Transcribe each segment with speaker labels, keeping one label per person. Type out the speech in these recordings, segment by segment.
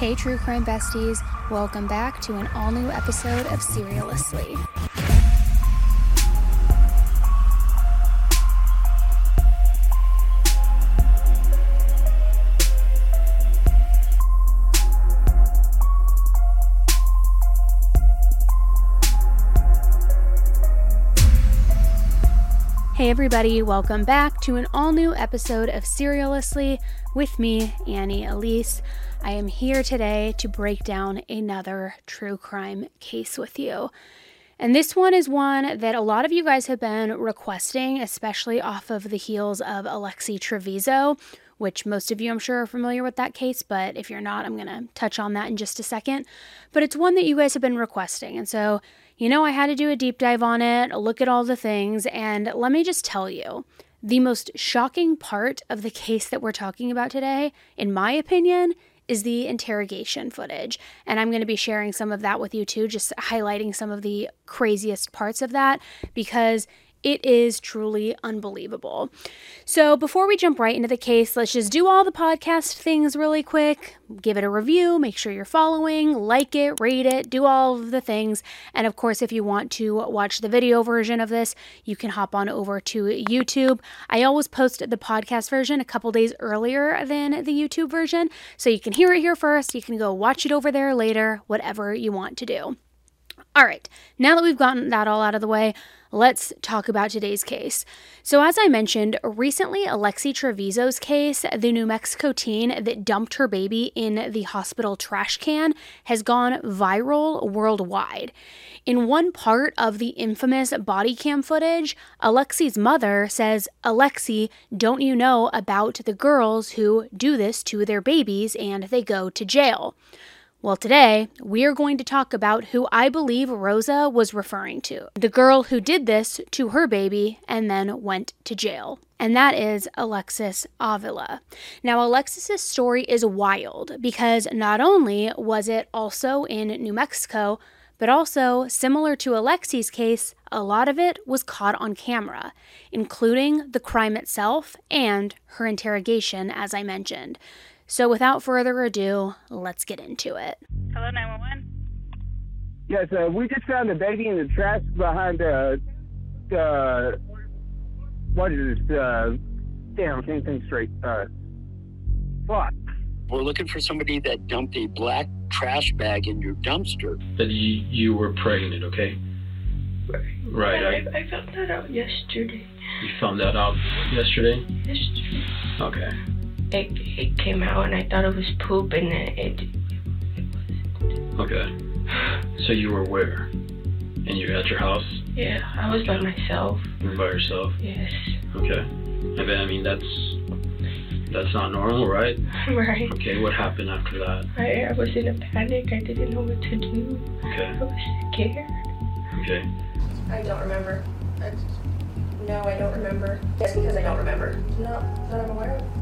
Speaker 1: Hey, true crime besties. Welcome back to an all new episode of Serialously. Hey, everybody, welcome back to an all new episode of Serialously with me, Annie Elise. I am here today to break down another true crime case with you. And this one is one that a lot of you guys have been requesting, especially off of the heels of Alexee Trevizo, which most of you I'm sure are familiar with that case, but if you're not, I'm going to touch on that in just a second. But it's one that you guys have been requesting. And so you know, I had to do a deep dive on it, look at all the things, and let me just tell you the most shocking part of the case that we're talking about today, in my opinion, is the interrogation footage. And I'm going to be sharing some of that with you too, just highlighting some of the craziest parts of that because it is truly unbelievable. So, before we jump right into the case, let's just do all the podcast things really quick. Give it a review, make sure you're following, like it, rate it, do all of the things. And of course, if you want to watch the video version of this, you can hop on over to YouTube. I always post the podcast version a couple days earlier than the YouTube version, so you can hear it here first. You can go watch it over there later, whatever you want to do. All right, now that we've gotten that all out of the way, let's talk about today's case. So, as I mentioned, recently Alexee Trevizo's case, the New Mexico teen that dumped her baby in the hospital trash can, has gone viral worldwide. In one part of the infamous body cam footage, Alexee's mother says, Alexee, don't you know about the girls who do this to their babies and they go to jail? Well, today we are going to talk about who I believe Rosa was referring to the girl who did this to her baby and then went to jail. And that is Alexis Avila. Now, Alexis's story is wild because not only was it also in New Mexico, but also, similar to Alexee's case, a lot of it was caught on camera, including the crime itself and her interrogation, as I mentioned. So without further ado, let's get into it.
Speaker 2: Hello, 911.
Speaker 3: Yes, uh, we just found a baby in the trash behind uh, uh, what is this? Uh, damn, I can't think straight. Uh, fuck.
Speaker 4: We're looking for somebody that dumped a black trash bag in your dumpster.
Speaker 5: That you you were pregnant, okay? Right.
Speaker 2: I,
Speaker 5: I,
Speaker 2: I found that out yesterday.
Speaker 5: you found that out yesterday.
Speaker 2: Yesterday.
Speaker 5: Okay.
Speaker 2: It, it came out and I thought it was poop and it, it, it was.
Speaker 5: Okay. So you were where? And you're at your house
Speaker 2: Yeah, I was by myself.
Speaker 5: You're by yourself.
Speaker 2: Yes.
Speaker 5: Okay. And then I mean that's that's not normal, right?
Speaker 2: Right.
Speaker 5: Okay. What happened after that?
Speaker 2: I, I was in a panic. I didn't know what to do.
Speaker 5: Okay.
Speaker 2: I was scared.
Speaker 5: Okay.
Speaker 6: I don't remember. I, no, I don't remember. Just because I don't remember. No, that I'm aware of.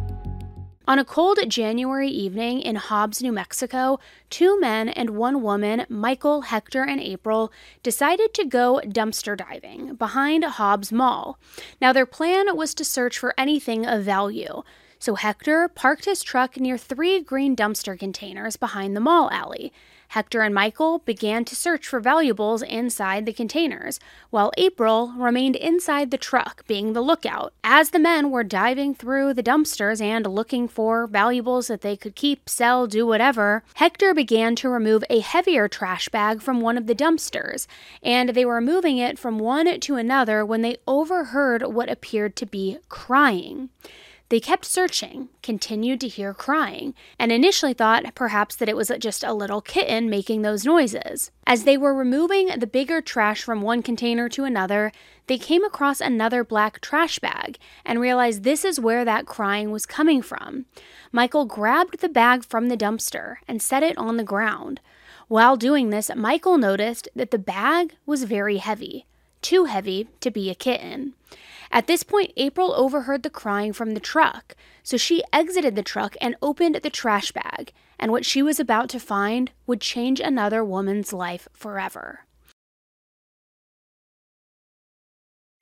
Speaker 1: On a cold January evening in Hobbs, New Mexico, two men and one woman, Michael, Hector, and April, decided to go dumpster diving behind Hobbs Mall. Now, their plan was to search for anything of value. So Hector parked his truck near three green dumpster containers behind the mall alley. Hector and Michael began to search for valuables inside the containers, while April remained inside the truck, being the lookout. As the men were diving through the dumpsters and looking for valuables that they could keep, sell, do whatever, Hector began to remove a heavier trash bag from one of the dumpsters, and they were moving it from one to another when they overheard what appeared to be crying. They kept searching, continued to hear crying, and initially thought perhaps that it was just a little kitten making those noises. As they were removing the bigger trash from one container to another, they came across another black trash bag and realized this is where that crying was coming from. Michael grabbed the bag from the dumpster and set it on the ground. While doing this, Michael noticed that the bag was very heavy, too heavy to be a kitten. At this point, April overheard the crying from the truck, so she exited the truck and opened the trash bag, and what she was about to find would change another woman's life forever.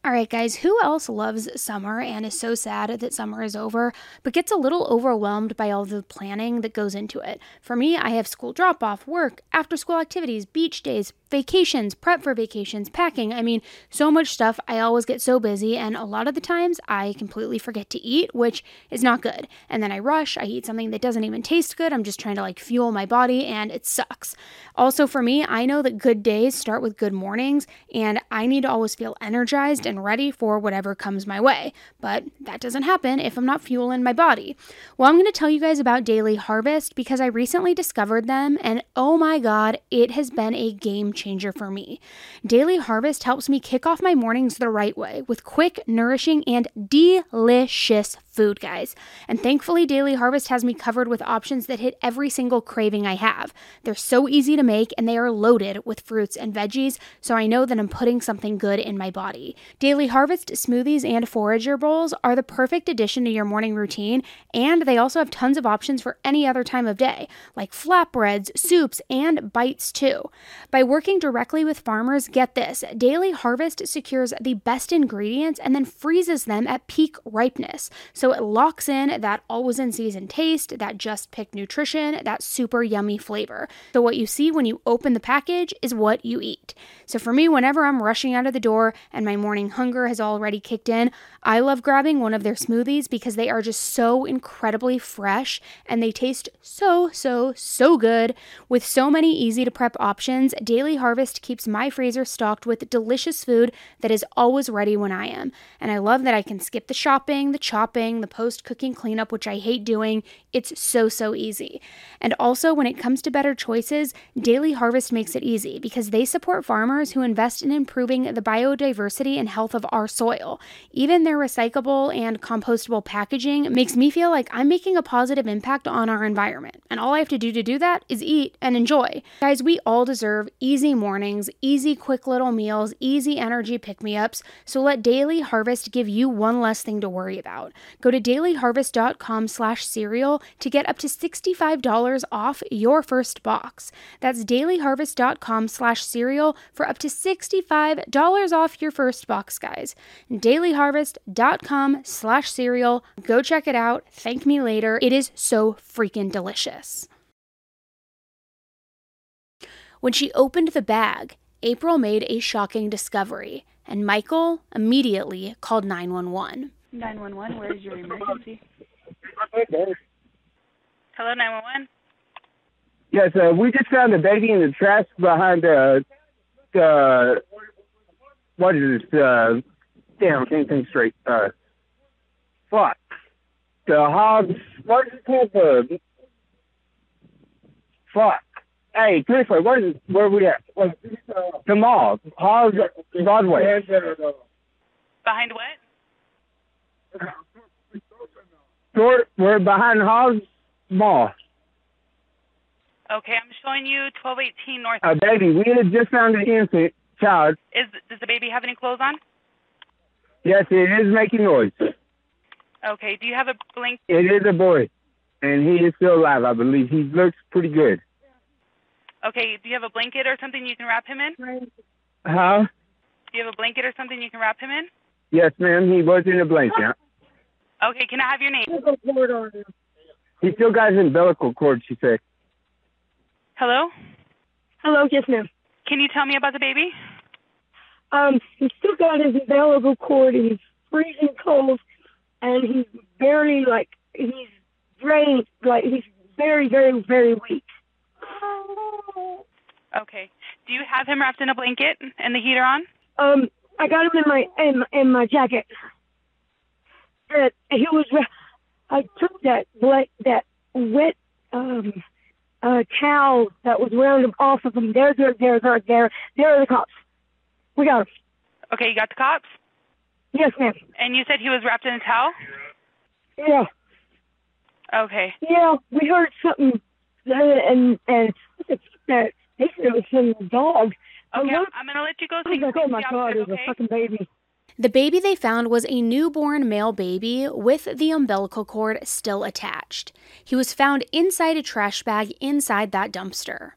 Speaker 1: All right, guys, who else loves summer and is so sad that summer is over, but gets a little overwhelmed by all the planning that goes into it? For me, I have school drop off, work, after school activities, beach days, vacations, prep for vacations, packing. I mean, so much stuff. I always get so busy, and a lot of the times I completely forget to eat, which is not good. And then I rush, I eat something that doesn't even taste good. I'm just trying to like fuel my body, and it sucks. Also, for me, I know that good days start with good mornings, and I need to always feel energized and ready for whatever comes my way. But that doesn't happen if I'm not fueling my body. Well, I'm going to tell you guys about Daily Harvest because I recently discovered them, and oh my god, it has been a game changer for me. Daily Harvest helps me kick off my mornings the right way with quick, nourishing, and delicious food, guys. And thankfully, Daily Harvest has me covered with options that hit every single craving I have. They're so easy to make and they are loaded with fruits and veggies, so I know that I'm putting something good in my body. Daily Harvest smoothies and forager bowls are the perfect addition to your morning routine, and they also have tons of options for any other time of day, like flatbreads, soups, and bites too. By working directly with farmers, get this Daily Harvest secures the best ingredients and then freezes them at peak ripeness. So it locks in that always in season taste, that just picked nutrition, that super yummy flavor. So what you see when you open the package is what you eat. So for me, whenever I'm rushing out of the door and my morning hunger has already kicked in, I love grabbing one of their smoothies because they are just so incredibly fresh and they taste so, so, so good. With so many easy to prep options, Daily Harvest keeps my freezer stocked with delicious food that is always ready when I am. And I love that I can skip the shopping, the chopping, the post cooking cleanup, which I hate doing. It's so, so easy. And also, when it comes to better choices, Daily Harvest makes it easy because they support farmers who invest in improving the biodiversity and health of our soil. Even their recyclable and compostable packaging makes me feel like I'm making a positive impact on our environment. And all I have to do to do that is eat and enjoy. Guys, we all deserve easy mornings, easy, quick little meals, easy energy pick me ups. So let Daily Harvest give you one less thing to worry about. Go to dailyharvest.com slash serial to get up to $65 off your first box. That's dailyharvest.com slash serial for up to $65 off your first box, guys. dailyharvest.com slash serial. Go check it out. Thank me later. It is so freaking delicious. When she opened the bag, April made a shocking discovery, and Michael immediately called 911.
Speaker 7: 911, where is your emergency? Hello, 911.
Speaker 3: Yes, uh, we just found a baby in the trash behind uh, the what is this? Uh, damn, I can't think straight. Uh, fuck. The hogs. What is it called? The fuck. Hey, seriously, what is where are we at? What, the mall, Hobbs Broadway.
Speaker 7: Behind what?
Speaker 3: We're, we're behind Hobbs Mall.
Speaker 7: Okay, I'm showing you 1218 North.
Speaker 3: A baby. We had just found an infant child.
Speaker 7: Is does the baby have any clothes on?
Speaker 3: Yes, it is making noise.
Speaker 7: Okay. Do you have a blink?
Speaker 3: It is a boy, and he is still alive, I believe. He looks pretty good.
Speaker 7: Okay. Do you have a blanket or something you can wrap him in?
Speaker 3: Huh?
Speaker 7: Do you have a blanket or something you can wrap him in?
Speaker 3: Yes, ma'am. He was in a blanket.
Speaker 7: Okay. Can I have your name?
Speaker 3: He still got his umbilical cord, she said.
Speaker 7: Hello.
Speaker 8: Hello, yes, ma'am.
Speaker 7: Can you tell me about the baby?
Speaker 8: Um, he's still got his umbilical cord. And he's freezing cold, and he's very like he's drained. Like he's very, very, very weak.
Speaker 7: Okay. Do you have him wrapped in a blanket and the heater on?
Speaker 8: Um, I got him in my in, in my jacket. Uh, he was. I took that blank, that wet um, uh, towel that was him off of him. There, there, there, there, there. There are the cops. We got him.
Speaker 7: Okay, you got the cops?
Speaker 8: Yes, ma'am.
Speaker 7: And you said he was wrapped in a towel?
Speaker 8: Yeah.
Speaker 7: Okay.
Speaker 8: Yeah, we heard something, uh, and and that they said it was some dog.
Speaker 7: Okay, I'm gonna let you go.
Speaker 8: I was like, oh my god, it was a fucking baby.
Speaker 1: The baby they found was a newborn male baby with the umbilical cord still attached. He was found inside a trash bag inside that dumpster.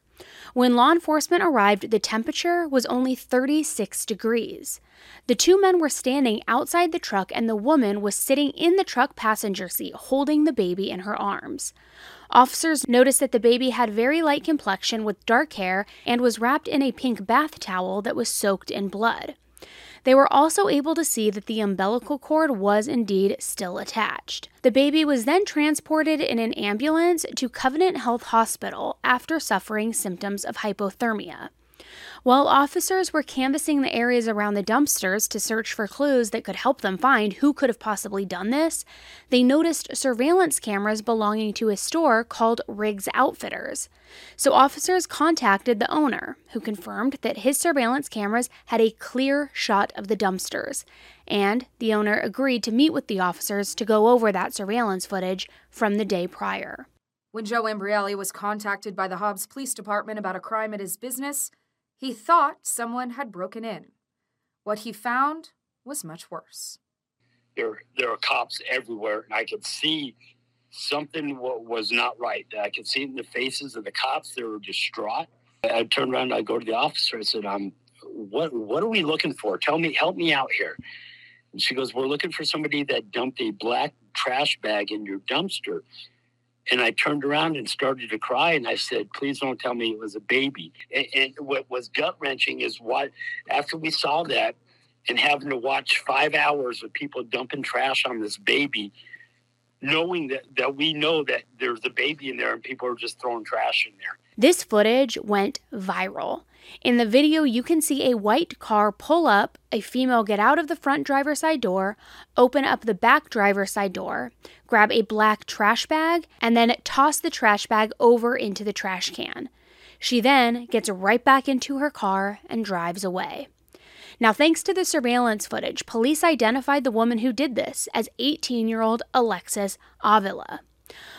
Speaker 1: When law enforcement arrived, the temperature was only 36 degrees. The two men were standing outside the truck, and the woman was sitting in the truck passenger seat holding the baby in her arms. Officers noticed that the baby had very light complexion with dark hair and was wrapped in a pink bath towel that was soaked in blood. They were also able to see that the umbilical cord was indeed still attached. The baby was then transported in an ambulance to Covenant Health Hospital after suffering symptoms of hypothermia. While officers were canvassing the areas around the dumpsters to search for clues that could help them find who could have possibly done this, they noticed surveillance cameras belonging to a store called Riggs Outfitters. So officers contacted the owner, who confirmed that his surveillance cameras had a clear shot of the dumpsters, and the owner agreed to meet with the officers to go over that surveillance footage from the day prior.
Speaker 9: When Joe Ambrielli was contacted by the Hobbs Police Department about a crime at his business, he thought someone had broken in. What he found was much worse.
Speaker 4: There, there were cops everywhere, and I could see something was not right. I could see it in the faces of the cops; they were distraught. I turned around, I go to the officer. I said, "I'm, what, what are we looking for? Tell me, help me out here." And she goes, "We're looking for somebody that dumped a black trash bag in your dumpster." And I turned around and started to cry. And I said, please don't tell me it was a baby. And, and what was gut wrenching is what, after we saw that and having to watch five hours of people dumping trash on this baby, knowing that, that we know that there's a baby in there and people are just throwing trash in there.
Speaker 1: This footage went viral. In the video, you can see a white car pull up, a female get out of the front driver's side door, open up the back driver's side door, grab a black trash bag, and then toss the trash bag over into the trash can. She then gets right back into her car and drives away. Now, thanks to the surveillance footage, police identified the woman who did this as 18 year old Alexis Avila.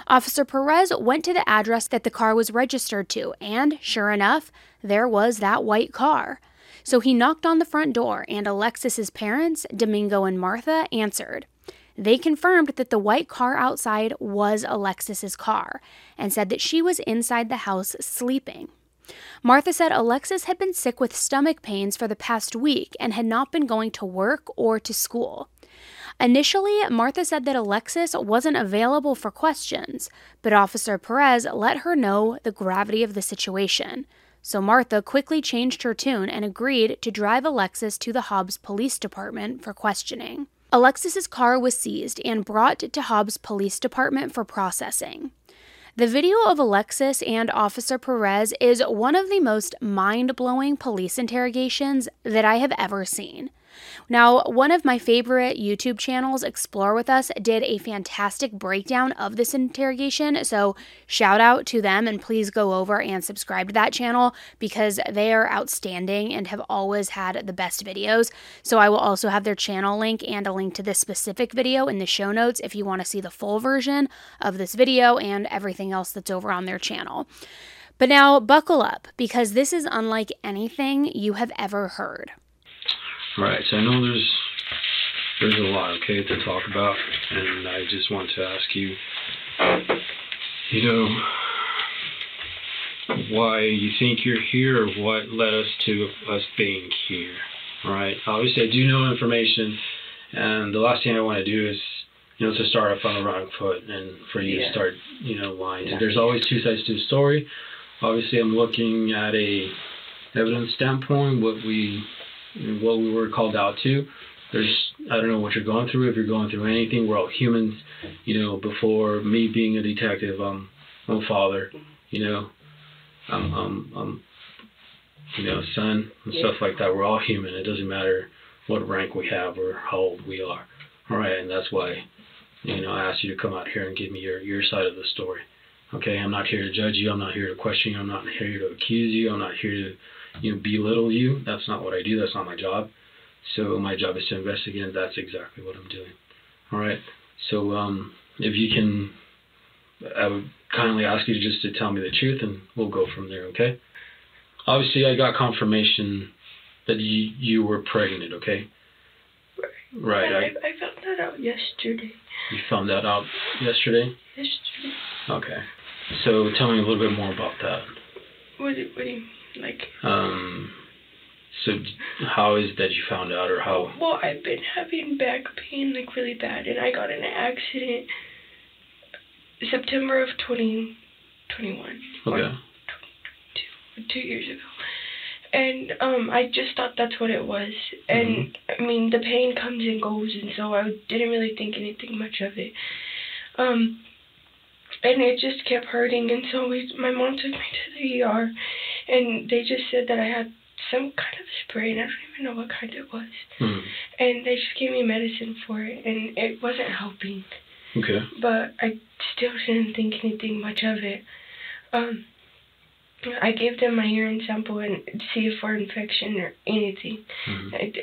Speaker 1: Officer Perez went to the address that the car was registered to, and sure enough, there was that white car. So he knocked on the front door, and Alexis's parents, Domingo and Martha, answered. They confirmed that the white car outside was Alexis's car and said that she was inside the house sleeping. Martha said Alexis had been sick with stomach pains for the past week and had not been going to work or to school. Initially, Martha said that Alexis wasn't available for questions, but Officer Perez let her know the gravity of the situation. So Martha quickly changed her tune and agreed to drive Alexis to the Hobbs Police Department for questioning. Alexis's car was seized and brought to Hobbs Police Department for processing. The video of Alexis and Officer Perez is one of the most mind blowing police interrogations that I have ever seen. Now, one of my favorite YouTube channels, Explore With Us, did a fantastic breakdown of this interrogation. So, shout out to them and please go over and subscribe to that channel because they are outstanding and have always had the best videos. So, I will also have their channel link and a link to this specific video in the show notes if you want to see the full version of this video and everything else that's over on their channel. But now, buckle up because this is unlike anything you have ever heard.
Speaker 5: Right. So I know there's there's a lot, okay, to talk about, and I just want to ask you, you know, why you think you're here, or what led us to us being here. Right. Obviously, I do know information, and the last thing I want to do is, you know, to start off on the wrong foot and for you yeah. to start, you know, lying. Yeah. There's always two sides to a story. Obviously, I'm looking at a evidence standpoint, what we what we were called out to. There's I don't know what you're going through. If you're going through anything, we're all humans. You know, before me being a detective, I'm I'm a father. You know, I'm I'm, I'm you know son and yeah. stuff like that. We're all human. It doesn't matter what rank we have or how old we are. All right, and that's why you know, I asked you to come out here and give me your your side of the story. Okay, I'm not here to judge you. I'm not here to question you. I'm not here to accuse you. I'm not here to, you know, belittle you. That's not what I do. That's not my job. So my job is to investigate, and that's exactly what I'm doing. All right. So um, if you can, I would kindly ask you just to tell me the truth, and we'll go from there. Okay. Obviously, I got confirmation that you you were pregnant. Okay. Right.
Speaker 2: I,
Speaker 5: I,
Speaker 2: I found that out yesterday.
Speaker 5: you found that out yesterday.
Speaker 2: Yesterday.
Speaker 5: Okay. So tell me a little bit more about that.
Speaker 2: What do, what do you like?
Speaker 5: Um. So how is that you found out, or how?
Speaker 2: Well, I've been having back pain like really bad, and I got in an accident September of 2021.
Speaker 5: Okay.
Speaker 2: two years ago. And um I just thought that's what it was. And I mean the pain comes and goes and so I didn't really think anything much of it. Um and it just kept hurting and so we my mom took me to the ER and they just said that I had some kind of spray and I don't even know what kind it was.
Speaker 5: Hmm.
Speaker 2: And they just gave me medicine for it and it wasn't helping
Speaker 5: Okay.
Speaker 2: but I still didn't think anything much of it. Um, I gave them my urine sample and see if for infection or anything.
Speaker 5: Mhm.
Speaker 2: I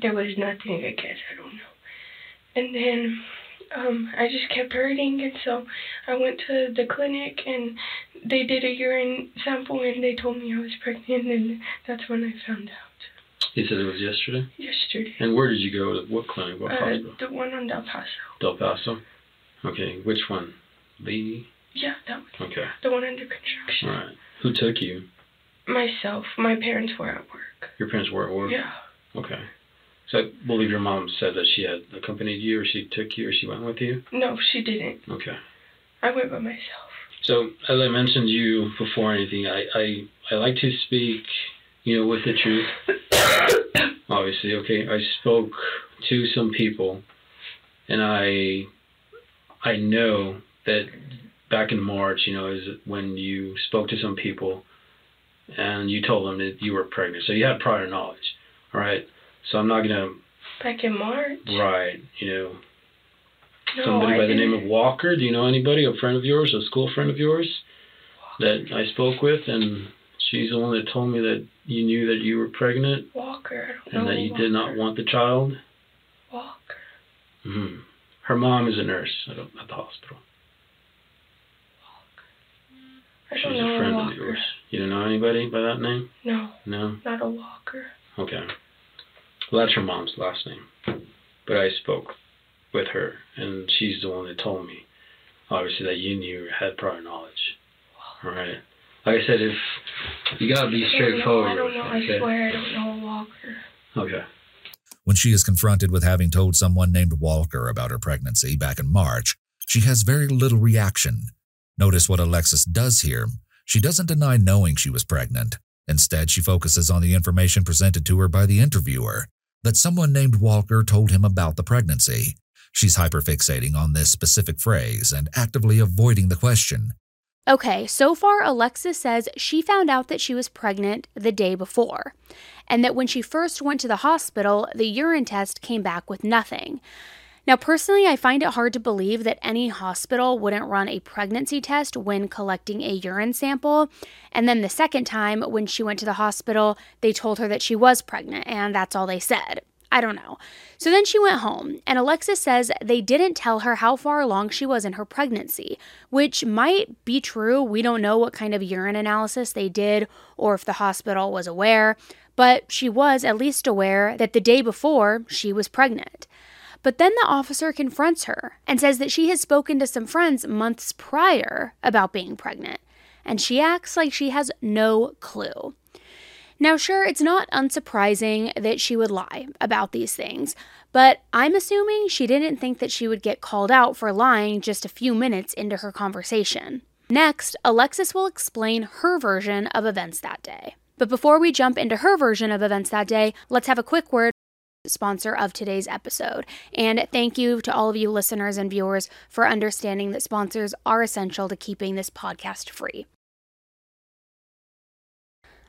Speaker 2: there was nothing, I guess, I don't know. And then um, I just kept hurting, and so I went to the clinic and they did a urine sample and they told me I was pregnant, and that's when I found out.
Speaker 5: You said it was yesterday.
Speaker 2: Yesterday.
Speaker 5: And where did you go? To what clinic? What
Speaker 2: Uh,
Speaker 5: hospital?
Speaker 2: the one on Dal Paso.
Speaker 5: Dal Paso. Okay. Which one? Lee.
Speaker 2: Yeah, that was
Speaker 5: Okay.
Speaker 2: the one under construction.
Speaker 5: All right. Who took you?
Speaker 2: Myself. My parents were at work.
Speaker 5: Your parents were at work.
Speaker 2: Yeah.
Speaker 5: Okay. So I believe your mom said that she had accompanied you, or she took you, or she went with you.
Speaker 2: No, she didn't.
Speaker 5: Okay.
Speaker 2: I went by myself.
Speaker 5: So as I mentioned you before anything, I, I, I like to speak, you know, with the truth. Obviously, okay. I spoke to some people, and I, I know that back in March, you know, is when you spoke to some people, and you told them that you were pregnant. So you had prior knowledge, all right. So I'm not gonna
Speaker 2: Back in March.
Speaker 5: Right. you know,
Speaker 2: No,
Speaker 5: somebody
Speaker 2: I
Speaker 5: by the name of Walker. Do you know anybody, a friend of yours, a school friend of yours, that I spoke with, and she's the one that told me that you knew that you were pregnant
Speaker 2: Walker.
Speaker 5: And that you
Speaker 2: Walker.
Speaker 5: did not want the child.
Speaker 2: Walker.
Speaker 5: hmm Her mom is a nurse at, a, at the hospital.
Speaker 2: I
Speaker 5: She's
Speaker 2: don't
Speaker 5: a
Speaker 2: know
Speaker 5: friend
Speaker 2: a
Speaker 5: of yours. You don't know anybody by that name?
Speaker 2: No,
Speaker 5: No.
Speaker 2: not a Walker.
Speaker 5: Okay. Well, that's her mom's last name. But I spoke with her, and she's the one that told me, obviously, that you knew had prior knowledge. All right. Like I said, if you gotta be straightforward.
Speaker 2: I don't know. I
Speaker 5: okay?
Speaker 2: swear I don't know Walker.
Speaker 5: Okay.
Speaker 10: When she is confronted with having told someone named Walker about her pregnancy back in March, she has very little reaction. Notice what Alexis does here. She doesn't deny knowing she was pregnant. Instead, she focuses on the information presented to her by the interviewer that someone named Walker told him about the pregnancy. She's hyperfixating on this specific phrase and actively avoiding the question.
Speaker 1: Okay, so far, Alexis says she found out that she was pregnant the day before, and that when she first went to the hospital, the urine test came back with nothing. Now, personally, I find it hard to believe that any hospital wouldn't run a pregnancy test when collecting a urine sample. And then the second time, when she went to the hospital, they told her that she was pregnant, and that's all they said. I don't know. So then she went home, and Alexis says they didn't tell her how far along she was in her pregnancy, which might be true. We don't know what kind of urine analysis they did or if the hospital was aware, but she was at least aware that the day before she was pregnant. But then the officer confronts her and says that she has spoken to some friends months prior about being pregnant, and she acts like she has no clue. Now, sure, it's not unsurprising that she would lie about these things, but I'm assuming she didn't think that she would get called out for lying just a few minutes into her conversation. Next, Alexis will explain her version of events that day. But before we jump into her version of events that day, let's have a quick word sponsor of today's episode. And thank you to all of you listeners and viewers for understanding that sponsors are essential to keeping this podcast free.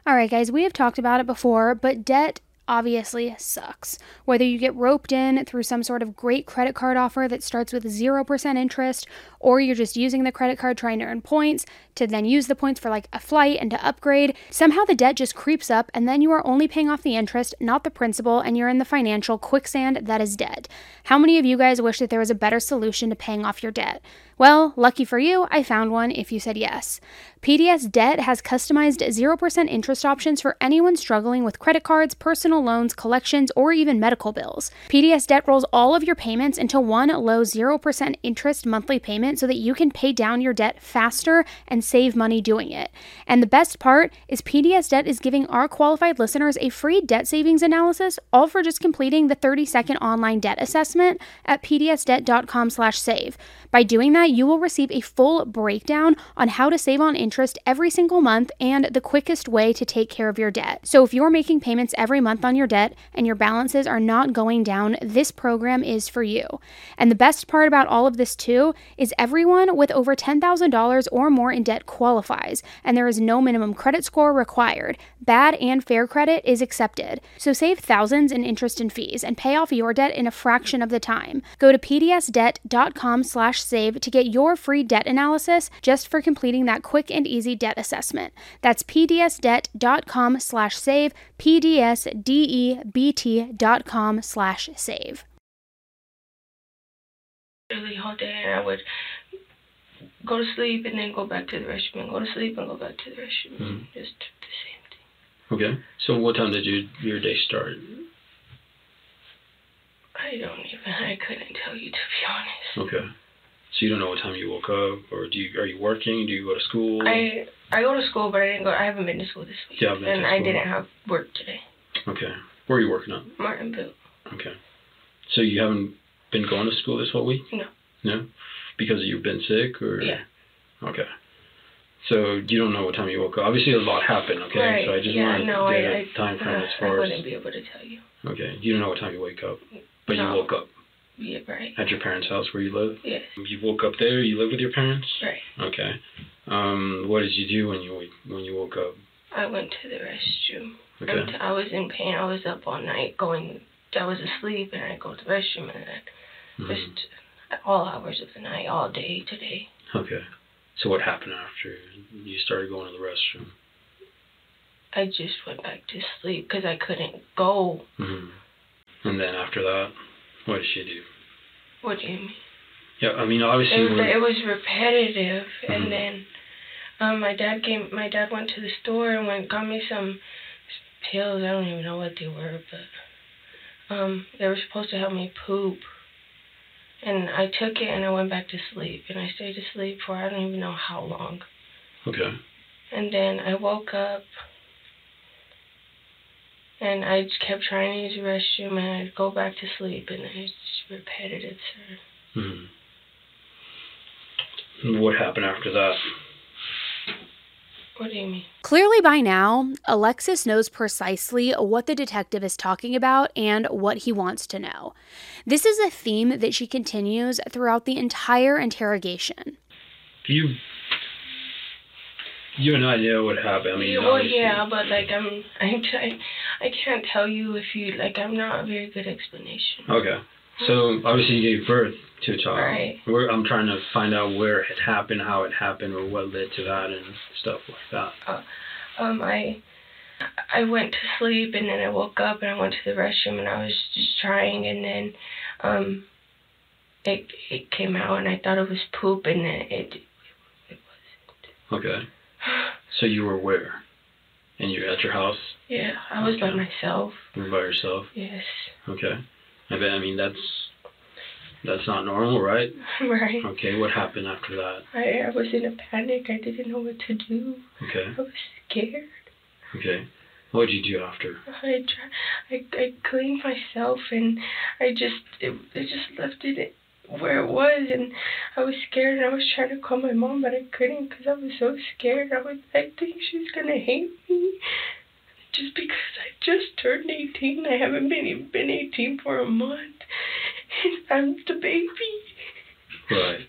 Speaker 1: All right, guys, we have talked about it before, but debt obviously sucks. Whether you get roped in through some sort of great credit card offer that starts with 0% interest, or you're just using the credit card trying to earn points to then use the points for like a flight and to upgrade, somehow the debt just creeps up and then you are only paying off the interest, not the principal, and you're in the financial quicksand that is debt. How many of you guys wish that there was a better solution to paying off your debt? Well, lucky for you, I found one if you said yes. PDS Debt has customized 0% interest options for anyone struggling with credit cards, personal loans, collections, or even medical bills. PDS Debt rolls all of your payments into one low 0% interest monthly payment so that you can pay down your debt faster and save money doing it. And the best part is PDS Debt is giving our qualified listeners a free debt savings analysis all for just completing the 30-second online debt assessment at pdsdebt.com/save. By doing that, you will receive a full breakdown on how to save on interest every single month and the quickest way to take care of your debt. So if you're making payments every month on your debt and your balances are not going down, this program is for you. And the best part about all of this too is everyone with over $10,000 or more in debt qualifies, and there is no minimum credit score required. Bad and fair credit is accepted. So save thousands in interest and fees and pay off your debt in a fraction of the time. Go to pdsdebt.com/save to get your free debt analysis just for completing that quick and easy debt assessment. That's pdsdebt.com/save, pdsdebt.com slash save.
Speaker 2: Really all day, and I would go to sleep and then go back to the restroom, and go to sleep and go back to the restroom.
Speaker 5: Mhm.
Speaker 2: Just the same. Thing.
Speaker 5: Okay. So what time did you, your day start?
Speaker 2: I don't even. I couldn't tell you to be honest.
Speaker 5: Okay. So you don't know what time you woke up, or do you are you working? Do you go to school?
Speaker 2: I I go to school, but I didn't go. I haven't been to school this week,
Speaker 5: haven't been
Speaker 2: and
Speaker 5: to
Speaker 2: I didn't have work today.
Speaker 5: Okay. Where are you working at?
Speaker 2: Martinville.
Speaker 5: Okay. So you haven't been going to school this whole week?
Speaker 2: No.
Speaker 5: No? Because you've been sick or
Speaker 2: Yeah.
Speaker 5: Okay. So you don't know what time you woke up. Obviously a lot happened, okay?
Speaker 2: Right.
Speaker 5: So I just
Speaker 2: yeah.
Speaker 5: wanted
Speaker 2: No.
Speaker 5: to
Speaker 2: I.
Speaker 5: get
Speaker 2: I.
Speaker 5: a time frame
Speaker 2: uh,
Speaker 5: as
Speaker 2: I
Speaker 5: far as
Speaker 2: wouldn't be able to tell you.
Speaker 5: Okay. You don't know what time you wake up. But
Speaker 2: No.
Speaker 5: you woke up
Speaker 2: Yeah. Right.
Speaker 5: at your parents' house where you live?
Speaker 2: Yes.
Speaker 5: You woke up there, you live with your parents?
Speaker 2: Right.
Speaker 5: Okay. Um, what did you do when you when you woke up?
Speaker 2: I went to the restroom.
Speaker 5: Okay.
Speaker 2: I was in pain. I was up all night going. I was asleep, and I go to the restroom, and then
Speaker 5: Mhm.
Speaker 2: just all hours of the night, all day today.
Speaker 5: Okay. So what happened after you started going to the restroom?
Speaker 2: I just went back to sleep because I couldn't go.
Speaker 5: hmm And then after that, what did she do?
Speaker 2: What do you mean?
Speaker 5: Yeah, I mean obviously
Speaker 2: It was, it was repetitive,
Speaker 5: Mhm.
Speaker 2: and then um, my dad came. My dad went to the store and went got me some pills. I don't even know what they were, but um, they were supposed to help me poop. And I took it and I went back to sleep, and I stayed asleep for I don't even know how long.
Speaker 5: Okay.
Speaker 2: And then I woke up, and I just kept trying to use the restroom, and I'd go back to sleep, and it's just repetitive, sir.
Speaker 5: hmm What happened after that?
Speaker 2: What do you mean?
Speaker 1: Clearly, by now, Alexis knows precisely what the detective is talking about and what he wants to know. This is a theme that she continues throughout the entire interrogation.
Speaker 5: Do you you have no idea what happened? I mean,
Speaker 2: yeah, well,
Speaker 5: obviously-
Speaker 2: yeah, but like I'm, I, I, I can't tell you if you like. I'm not a very good explanation.
Speaker 5: Okay. So obviously you gave birth to a child.
Speaker 2: Right.
Speaker 5: We're, I'm trying to find out where it happened, how it happened, or what led to that, and stuff like that.
Speaker 2: Um, I, I went to sleep and then I woke up and I went to the restroom and I was just trying and then, um, it it came out and I thought it was poop and then it it. Wasn't.
Speaker 5: Okay. So you were where? And you're at your house?
Speaker 2: Yeah, I was by myself.
Speaker 5: You were by yourself?
Speaker 2: Yes.
Speaker 5: Okay. I bet. I mean, that's that's not normal, right?
Speaker 2: Right.
Speaker 5: Okay. What happened after that?
Speaker 2: I I was in a panic. I didn't know what to do.
Speaker 5: Okay.
Speaker 2: I was scared.
Speaker 5: Okay. What did you do after?
Speaker 2: I I I cleaned myself and I just it, I just left it where it was and I was scared and I was trying to call my mom but I couldn't because I was so scared. I was I think she's gonna hate me just because I just turned 18. I haven't been been 18 for a month and I'm the baby.
Speaker 5: Right.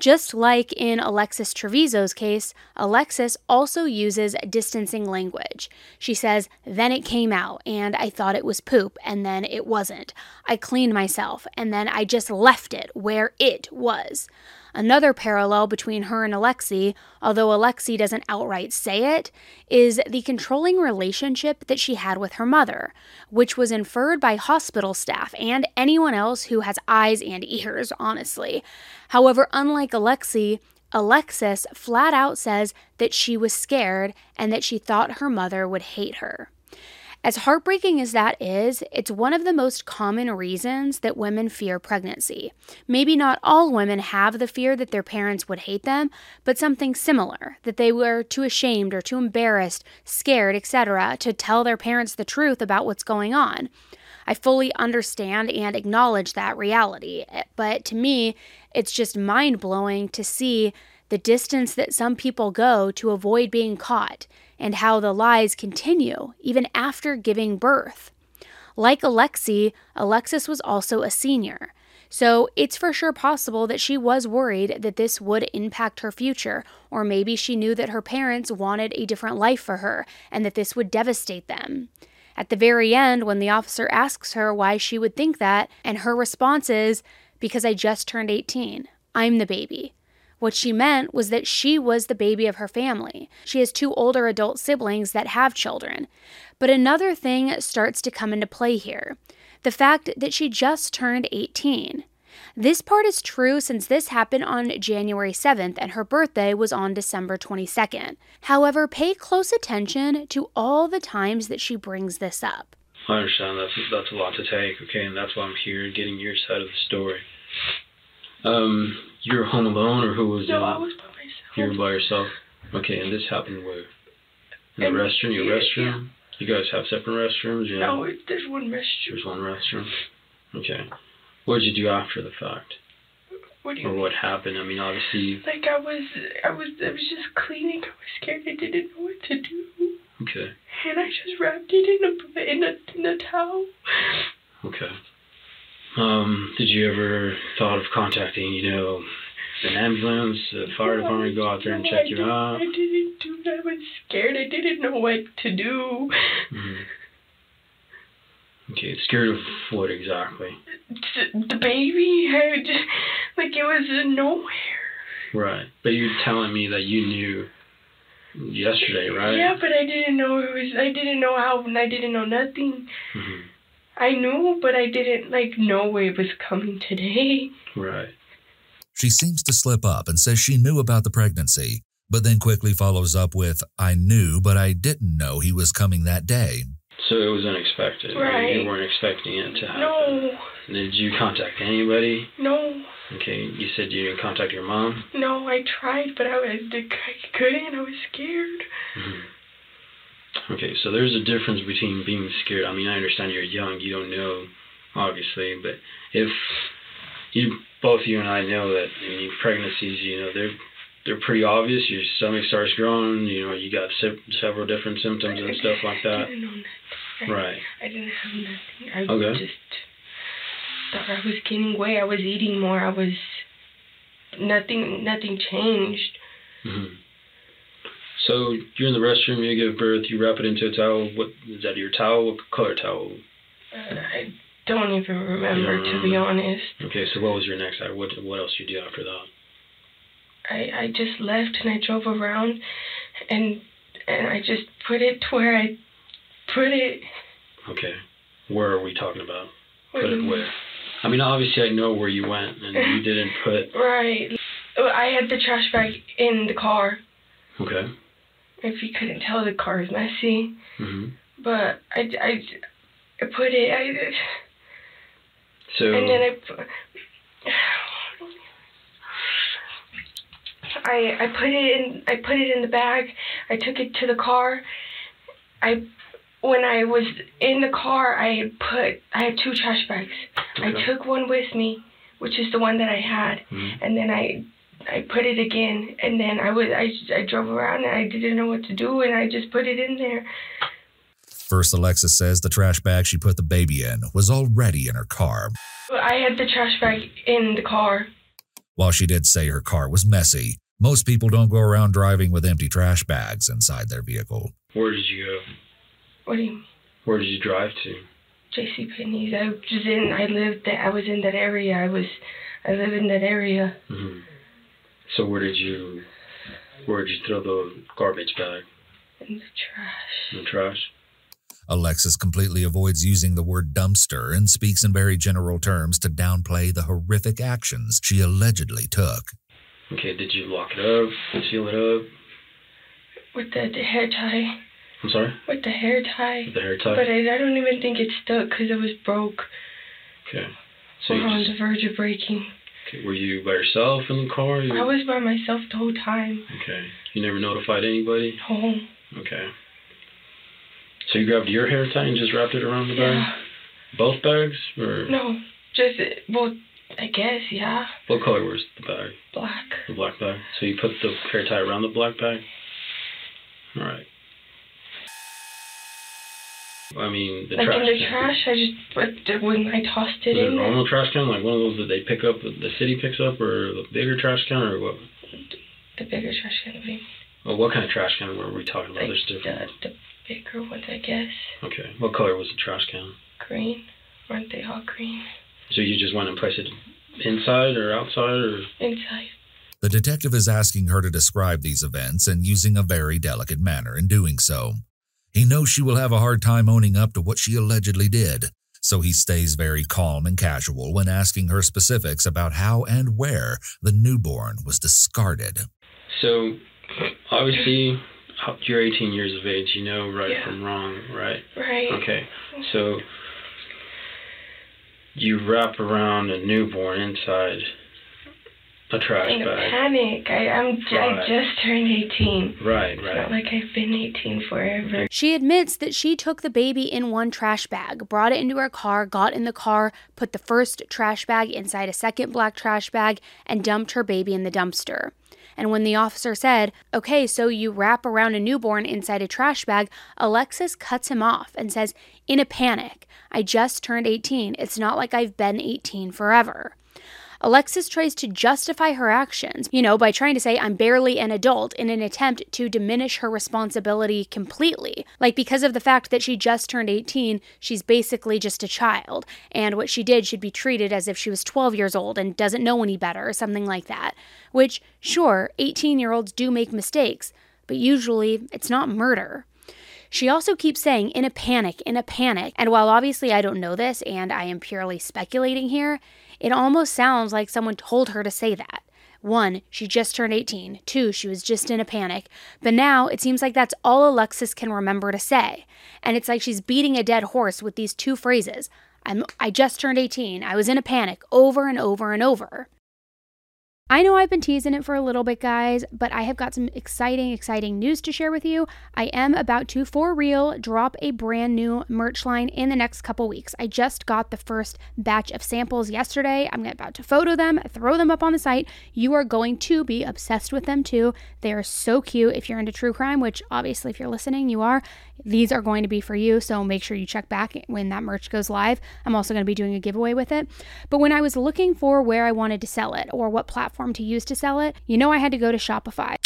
Speaker 1: Just like in Alexis Trevizo's case, Alexis also uses distancing language. She says, Then it came out, and I thought it was poop, and then it wasn't. I cleaned myself, and then I just left it where it was. Another parallel between her and Alexee, although Alexee doesn't outright say it, is the controlling relationship that she had with her mother, which was inferred by hospital staff and anyone else who has eyes and ears, honestly. However, unlike Alexee, Alexis flat out says that she was scared and that she thought her mother would hate her. As heartbreaking as that is, it's one of the most common reasons that women fear pregnancy. Maybe not all women have the fear that their parents would hate them, but something similar, that they were too ashamed or too embarrassed, scared, etc., to tell their parents the truth about what's going on. I fully understand and acknowledge that reality, eh, but to me, it's just mind blowing to see the distance that some people go to avoid being caught and how the lies continue even after giving birth. Like Alexee, Alexis was also a senior. So it's for sure possible that she was worried that this would impact her future, or maybe she knew that her parents wanted a different life for her and that this would devastate them. At the very end, when the officer asks her why she would think that, and her response is, Because I just turned 18. I'm the baby. What she meant was that she was the baby of her family. She has two older adult siblings that have children. But another thing starts to come into play here the fact that she just turned 18. This part is true since this happened on January 7th and her birthday was on December 22nd. However, pay close attention to all the times that she brings this up.
Speaker 5: I understand that's that's a lot to take, okay, and that's why I'm here, getting your side of the story. Um, you're home alone, or who was?
Speaker 2: No, I was by myself.
Speaker 5: You were by yourself. Okay, and this happened where? In the
Speaker 2: In-
Speaker 5: restroom. Your
Speaker 2: yeah,
Speaker 5: restroom. You guys have separate restrooms. You
Speaker 2: No,
Speaker 5: know?
Speaker 2: it- there's one restroom.
Speaker 5: There's one restroom. Okay. What did you do after the fact?
Speaker 2: What do you
Speaker 5: Or
Speaker 2: mean?
Speaker 5: what happened? I mean, obviously.
Speaker 2: Like I was, I was, I was just cleaning. I was scared. I didn't know what to do,
Speaker 5: Okay.
Speaker 2: and I just wrapped it in a in a in a towel.
Speaker 5: Okay. Um, did you ever thought of contacting, you know, an ambulance, the fire department, go out there and
Speaker 2: No,
Speaker 5: check
Speaker 2: I
Speaker 5: you out?
Speaker 2: I didn't do that. I was scared. I didn't know what to do.
Speaker 5: Mhm. Okay, scared of what exactly?
Speaker 2: The, the baby, had, like it was nowhere.
Speaker 5: Right. But you're telling me that you knew yesterday, right?
Speaker 2: Yeah, but I didn't know it was. I didn't know how, and I didn't know nothing.
Speaker 5: Mhm.
Speaker 2: I knew, but I didn't like know it was coming today.
Speaker 5: Right.
Speaker 10: She seems to slip up and says she knew about the pregnancy, but then quickly follows up with, I knew, but I didn't know he was coming that day.
Speaker 5: So it was unexpected.
Speaker 2: Right.
Speaker 5: You weren't expecting it to happen.
Speaker 2: No,
Speaker 5: Did you contact anybody?
Speaker 2: no,
Speaker 5: Okay, you said you didn't contact your mom?
Speaker 2: no. I tried, but I was I couldn't. I was scared.
Speaker 5: Mhm. Okay, so there's a difference between being scared. I mean, I understand you're young, you don't know, obviously, but if you both you and I know that I mean, pregnancies, you know, they're they're pretty obvious. Your stomach starts growing, you know, you got se- several different symptoms and stuff like
Speaker 2: I
Speaker 5: that.
Speaker 2: didn't know nothing.
Speaker 5: Right.
Speaker 2: I didn't have nothing. I
Speaker 5: Okay.
Speaker 2: just thought I was gaining weight. I was eating more. I was nothing. Nothing changed.
Speaker 5: hmm So you're in the restroom, you give birth, you wrap it into a towel. What is that? Your towel? What color towel?
Speaker 2: Uh, I don't even remember, to be
Speaker 5: remember?
Speaker 2: honest.
Speaker 5: Okay, so what was your next act? What what else you do after that?
Speaker 2: I I just left and I drove around, and and I just put it to where I put it.
Speaker 5: Okay, where are we talking about? Put it where? I mean, obviously I know where you went, and you didn't put.
Speaker 2: Right. Oh, I had the trash bag in the car.
Speaker 5: Okay.
Speaker 2: If you couldn't tell, the car is messy.
Speaker 5: hmm
Speaker 2: But I, I, I put it. I,
Speaker 5: So.
Speaker 2: and then I. pu- I I put it in I put it in the bag. I took it to the car. I when I was in the car I put I had two trash bags. I took one with me, which is the one that I had,
Speaker 5: Mhm.
Speaker 2: and then I I put it again and then I was I I drove around and I didn't know what to do and I just put it in there.
Speaker 10: First, Alexis says the trash bag she put the baby in was already in her car.
Speaker 2: I had the trash bag in the car.
Speaker 10: While she did say her car was messy, most people don't go around driving with empty trash bags inside their vehicle.
Speaker 5: Where did you go?
Speaker 2: What do you mean?
Speaker 5: Where did you drive to?
Speaker 2: J.C. Penney's. I was in. I lived there. I was in that area. I was. I live in that area.
Speaker 5: hmm So where did you where did you throw the garbage bag?
Speaker 2: In the trash.
Speaker 5: In the trash?
Speaker 10: Alexis completely avoids using the word dumpster and speaks in very general terms to downplay the horrific actions she allegedly took.
Speaker 5: Okay, did you lock it up? Seal it up?
Speaker 2: With the, the hair tie.
Speaker 5: I'm sorry?
Speaker 2: With the hair tie.
Speaker 5: With the hair tie?
Speaker 2: But I, I don't even think it stuck because it was broke.
Speaker 5: Okay. So
Speaker 2: We're on
Speaker 5: just,
Speaker 2: the verge of breaking.
Speaker 5: Were you by yourself in the car? You,
Speaker 2: I was by myself the whole time.
Speaker 5: Okay. You never notified anybody?
Speaker 2: Oh.
Speaker 5: Okay. So you grabbed your hair tie and just wrapped it around the bag?
Speaker 2: Yeah.
Speaker 5: Both bags? Or
Speaker 2: No, just well, I guess yeah,
Speaker 5: what color was the bag?
Speaker 2: black.
Speaker 5: The black bag. So you put the hair tie around the black bag? Alright. I mean, the
Speaker 2: like
Speaker 5: trash
Speaker 2: in the
Speaker 5: can.
Speaker 2: trash, I just but when I tossed it
Speaker 5: Is it a
Speaker 2: in,
Speaker 5: normal trash can, like one of those that they pick up, the city picks up, or the bigger trash can, or what?
Speaker 2: the bigger trash can be
Speaker 5: Well, what kind of trash can were we talking about?
Speaker 2: like
Speaker 5: There's
Speaker 2: the
Speaker 5: different.
Speaker 2: the bigger ones, I guess.
Speaker 5: Okay. What color was the trash can?
Speaker 2: Green, aren't they all green?
Speaker 5: So you just went and placed it inside or outside, or
Speaker 2: Inside.
Speaker 10: The detective is asking her to describe these events and using a very delicate manner in doing so. He knows she will have a hard time owning up to what she allegedly did, so he stays very calm and casual when asking her specifics about how and where the newborn was discarded.
Speaker 5: so obviously you're 18 years of age. You know right
Speaker 2: Yeah.
Speaker 5: from wrong, right?
Speaker 2: Right.
Speaker 5: Okay. So you wrap around a newborn inside a trash
Speaker 2: In a
Speaker 5: bag.
Speaker 2: panic. I I'm j- I
Speaker 5: Right.
Speaker 2: just turned 18.
Speaker 5: Right,
Speaker 2: It's
Speaker 5: right.
Speaker 2: not like I've been 18 forever.
Speaker 1: She admits that she took the baby in one trash bag, brought it into her car, got in the car, put the first trash bag inside a second black trash bag, and dumped her baby in the dumpster. And when the officer said, Okay, so you wrap around a newborn inside a trash bag, Alexis cuts him off and says, In a panic, I just turned 18. It's not like I've been 18 forever. Alexis tries to justify her actions, you know, by trying to say, I'm barely an adult in an attempt to diminish her responsibility completely. Like, because of the fact that she just turned 18, she's basically just a child, and what she did should be treated as if she was 12 years old and doesn't know any better, or something like that. Which, sure, 18 year olds do make mistakes, but usually it's not murder. She also keeps saying, in a panic, in a panic. And while obviously I don't know this and I am purely speculating here, it almost sounds like someone told her to say that. One, she just turned 18. Two, she was just in a panic. But now it seems like that's all Alexis can remember to say. And it's like she's beating a dead horse with these two phrases I'm, I just turned 18. I was in a panic over and over and over. I know I've been teasing it for a little bit, guys, but I have got some exciting, exciting news to share with you. I am about to, for real, drop a brand new merch line in the next couple weeks. I just got the first batch of samples yesterday. I'm about to photo them, throw them up on the site. You are going to be obsessed with them too. They are so cute if you're into true crime, which obviously, if you're listening, you are. These are going to be for you, so make sure you check back when that merch goes live. I'm also going to be doing a giveaway with it. But when I was looking for where I wanted to sell it or what platform to use to sell it, you know I had to go to Shopify.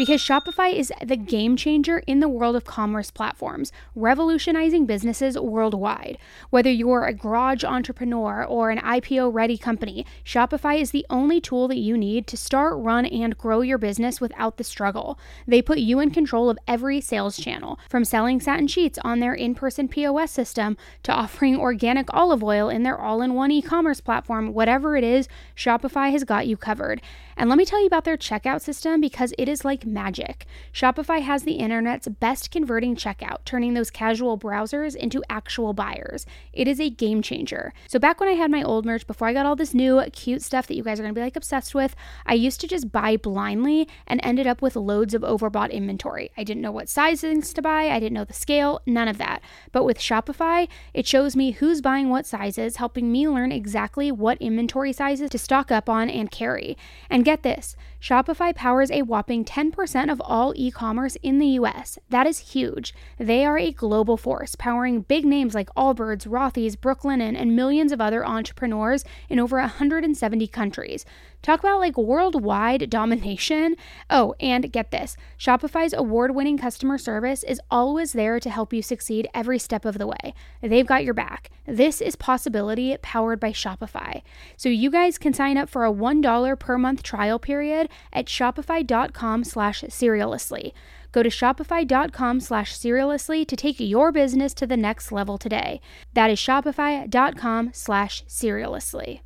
Speaker 1: Because Shopify is the game changer in the world of commerce platforms, revolutionizing businesses worldwide. Whether you're a garage entrepreneur or an IPO ready company, Shopify is the only tool that you need to start, run, and grow your business without the struggle. They put you in control of every sales channel, from selling satin sheets on their in person POS system to offering organic olive oil in their all in one e commerce platform. Whatever it is, Shopify has got you covered. And let me tell you about their checkout system because it is like magic. Shopify has the internet's best converting checkout, turning those casual browsers into actual buyers. It is a game changer. So, back when I had my old merch, before I got all this new cute stuff that you guys are gonna be like obsessed with, I used to just buy blindly and ended up with loads of overbought inventory. I didn't know what sizes to buy, I didn't know the scale, none of that. But with Shopify, it shows me who's buying what sizes, helping me learn exactly what inventory sizes to stock up on and carry. And get this Shopify powers a whopping 10% of all e commerce in the US. That is huge. They are a global force, powering big names like Allbirds, Rothy's, Brooklinen, and millions of other entrepreneurs in over 170 countries. Talk about like worldwide domination. Oh, and get this Shopify's award winning customer service is always there to help you succeed every step of the way. They've got your back. This is Possibility powered by Shopify. So you guys can sign up for a $1 per month trial period at shopify.com slash serialously. Go to shopify.com slash serialously to take your business to the next level today. That is shopify.com slash serialously.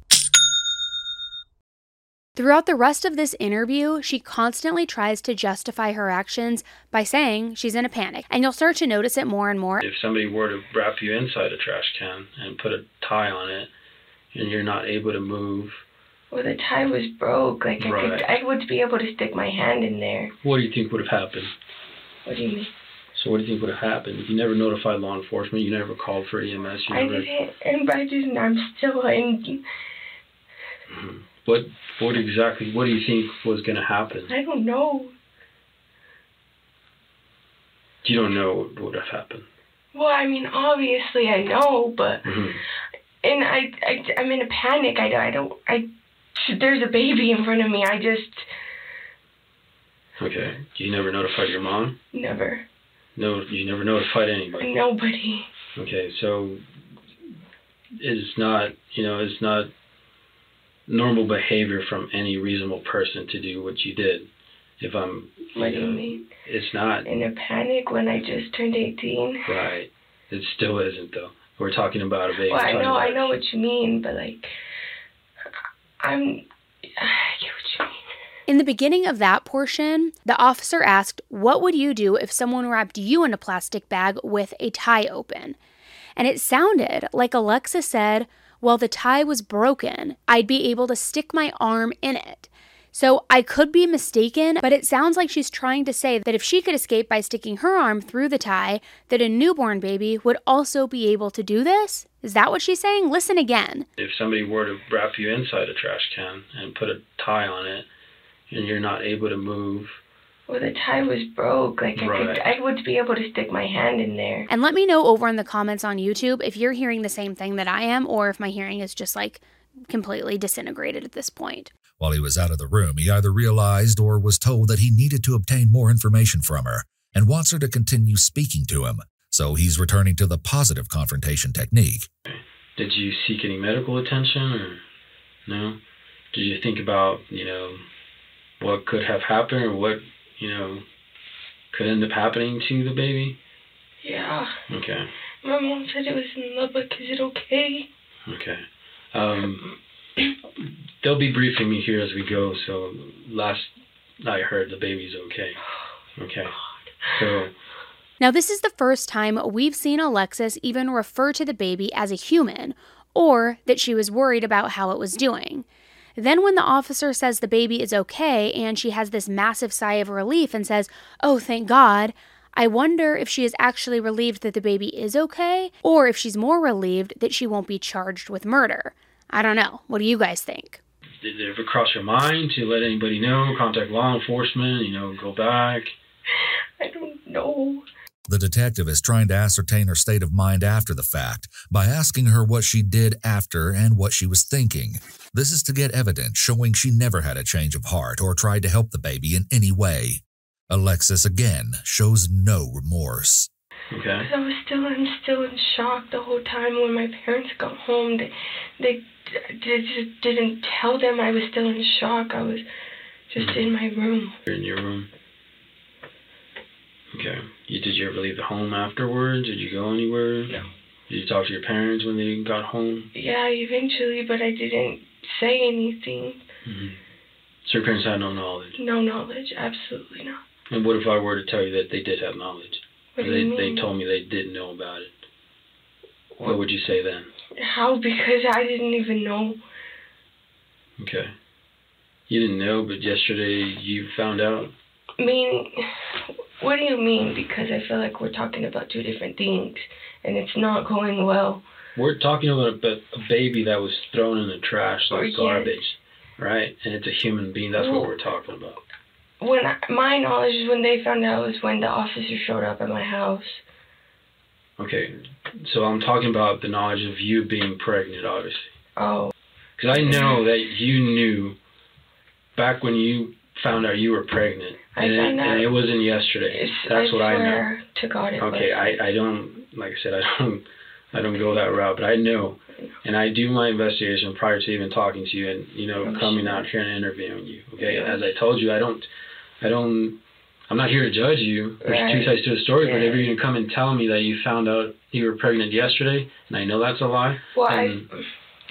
Speaker 1: Throughout the rest of this interview, she constantly tries to justify her actions by saying she's in a panic, and you'll start to notice it more and more.
Speaker 5: If somebody were to wrap you inside a trash can and put a tie on it, and you're not able to move,
Speaker 2: Well, the tie was broke. Like I could, I would be able to stick my hand in there.
Speaker 5: what do you think would have happened?
Speaker 2: What do you mean?
Speaker 5: So what do you think would have happened? You never notified law enforcement. You never called for EMS. You
Speaker 2: I
Speaker 5: never.
Speaker 2: didn't, and I didn't. I'm still in. Mm-hmm.
Speaker 5: What what exactly? What do you think was going to happen?
Speaker 2: I don't know.
Speaker 5: You don't know what would have happened.
Speaker 2: Well, I mean, obviously I know, but
Speaker 5: Mhm.
Speaker 2: and I, I, I'm in a panic. I, I don't. I. There's a baby in front of me. I just
Speaker 5: Okay. You never notified your mom.
Speaker 2: never.
Speaker 5: No, you never notified anybody.
Speaker 2: Nobody.
Speaker 5: Okay, so it's not, you know, it's not normal behavior from any reasonable person to do what you did. If I'm,
Speaker 2: What do you mean?
Speaker 5: It's not
Speaker 2: In a panic when I just turned 18.
Speaker 5: right. It still isn't though. We're talking about a baby.
Speaker 2: Well, I
Speaker 5: talking
Speaker 2: know, I know what you mean, but like, I'm. I get what.
Speaker 1: In the beginning of that portion, the officer asked, What would you do if someone wrapped you in a plastic bag with a tie open? And it sounded like Alexis said, Well, the tie was broken. I'd be able to stick my arm in it. So I could be mistaken, but it sounds like she's trying to say that if she could escape by sticking her arm through the tie, that a newborn baby would also be able to do this? Is that what she's saying? Listen again.
Speaker 5: If somebody were to wrap you inside a trash can and put a tie on it, and you're not able to move,
Speaker 2: Well, the tie was broke. Like I
Speaker 5: Right.
Speaker 2: could, I would be able to stick my hand in there.
Speaker 1: And let me know over in the comments on YouTube if you're hearing the same thing that I am, or if my hearing is just like completely disintegrated at this point.
Speaker 10: While he was out of the room, he either realized or was told that he needed to obtain more information from her and wants her to continue speaking to him. So he's returning to the positive confrontation technique.
Speaker 5: did you seek any medical attention or no? Did you think about, you know, what could have happened or what, you know, could end up happening to the baby?
Speaker 2: Yeah.
Speaker 5: Okay.
Speaker 2: My mom said it was in love, but is it okay?
Speaker 5: Okay. Um, they'll be briefing me here as we go. So last I heard, the baby's okay. Okay. So
Speaker 1: Now, this is the first time we've seen Alexis even refer to the baby as a human, or that she was worried about how it was doing. Then, when the officer says the baby is okay and she has this massive sigh of relief and says, Oh, thank God, I wonder if she is actually relieved that the baby is okay, or if she's more relieved that she won't be charged with murder. I don't know. What do you guys think?
Speaker 5: did it ever cross your mind to let anybody know, contact law enforcement, you know, go back?
Speaker 2: I don't know.
Speaker 10: The detective is trying to ascertain her state of mind after the fact by asking her what she did after and what she was thinking. This is to get evidence showing she never had a change of heart or tried to help the baby in any way. Alexis again shows no remorse.
Speaker 5: Okay.
Speaker 2: I was still, I'm still in shock the whole time. When my parents got home, they, they, they just didn't tell them I was still in shock. I was just in my room.
Speaker 5: You're in your room. Okay. You, did you ever leave the home afterwards? Did you go anywhere?
Speaker 2: No.
Speaker 5: Did you talk to your parents when they got home?
Speaker 2: Yeah, eventually, but I didn't say anything.
Speaker 5: hmm So your parents had no knowledge.
Speaker 2: No knowledge, absolutely not.
Speaker 5: And what if I were to tell you that they did have knowledge?
Speaker 2: What do
Speaker 5: they
Speaker 2: you mean?
Speaker 5: they told me they didn't know about it. What would you say then?
Speaker 2: How? Because I didn't even know.
Speaker 5: Okay. You didn't know, but yesterday you found out.
Speaker 2: I mean, what do you mean? Because I feel like we're talking about two different things, and it's not going well.
Speaker 5: We're talking about a, a baby that was thrown in the trash like
Speaker 2: yes.
Speaker 5: garbage, right? And it's a human being. That's what we're talking about.
Speaker 2: When I, my knowledge is when they found out was when the officer showed up at my house.
Speaker 5: Okay. So I'm talking about the knowledge of you being pregnant, obviously.
Speaker 2: Oh,
Speaker 5: Because I know that you knew back when you found out you were pregnant,
Speaker 2: I
Speaker 5: and, it, and it wasn't yesterday. That's
Speaker 2: I
Speaker 5: what I know.
Speaker 2: to God it
Speaker 5: Okay,
Speaker 2: was.
Speaker 5: I, I don't like I said I don't I don't go that route, but I know, and I do my investigation prior to even talking to you, and you know
Speaker 2: I'm
Speaker 5: coming
Speaker 2: sure.
Speaker 5: out here and interviewing you. Okay,
Speaker 2: Yeah.
Speaker 5: as I told you, I don't I don't I'm not here to judge you. There's two sides to the story, but
Speaker 2: Yeah.
Speaker 5: if you're gonna come and tell me that you found out you were pregnant yesterday, and I know that's a lie,
Speaker 2: Well, I.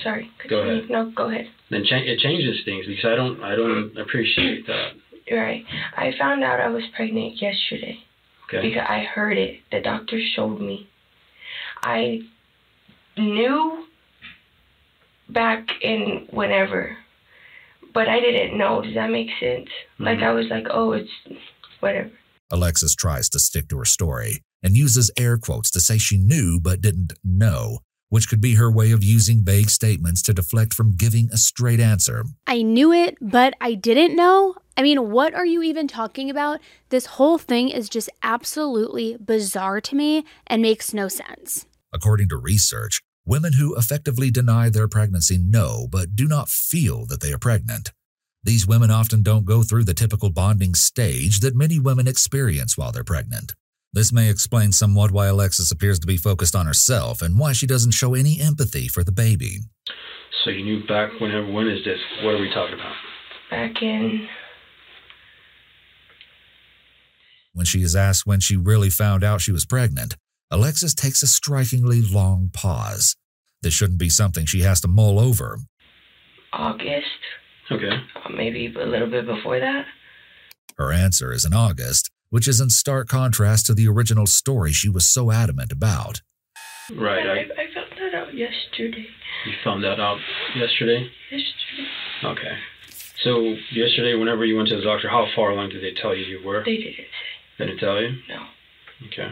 Speaker 2: Sorry.
Speaker 5: Go
Speaker 2: continue.
Speaker 5: ahead.
Speaker 2: No, go ahead.
Speaker 5: then cha- it changes things because I don't I don't appreciate that.
Speaker 2: Right. I found out I was pregnant yesterday
Speaker 5: Okay.
Speaker 2: because I heard it. The doctor showed me. I knew back in whenever, but I didn't know. Does that make sense? Like
Speaker 5: Mhm.
Speaker 2: I was like, oh, it's whatever.
Speaker 10: Alexis tries to stick to her story and uses air quotes to say she knew but didn't know, which could be her way of using vague statements to deflect from giving a straight answer.
Speaker 1: I knew it, but I didn't know. I mean, what are you even talking about? This whole thing is just absolutely bizarre to me and makes no sense.
Speaker 10: According to research, women who effectively deny their pregnancy know but do not feel that they are pregnant. These women often don't go through the typical bonding stage that many women experience while they're pregnant. This may explain somewhat why Alexis appears to be focused on herself and why she doesn't show any empathy for the baby.
Speaker 5: So you knew back whenever when is this? What are we talking about?
Speaker 2: Back in
Speaker 10: When she is asked when she really found out she was pregnant, Alexis takes a strikingly long pause. This shouldn't be something she has to mull over.
Speaker 2: August,
Speaker 5: Okay.
Speaker 2: maybe a little bit before that.
Speaker 10: Her answer is in August, which is in stark contrast to the original story she was so adamant about.
Speaker 5: Right.
Speaker 2: I,
Speaker 5: I,
Speaker 2: I found that out yesterday.
Speaker 5: you found that out yesterday.
Speaker 2: Yesterday.
Speaker 5: Okay. So yesterday, whenever you went to the doctor, how far along did they tell you you were?
Speaker 2: They didn't say.
Speaker 5: They didn't tell you.
Speaker 2: No.
Speaker 5: Okay.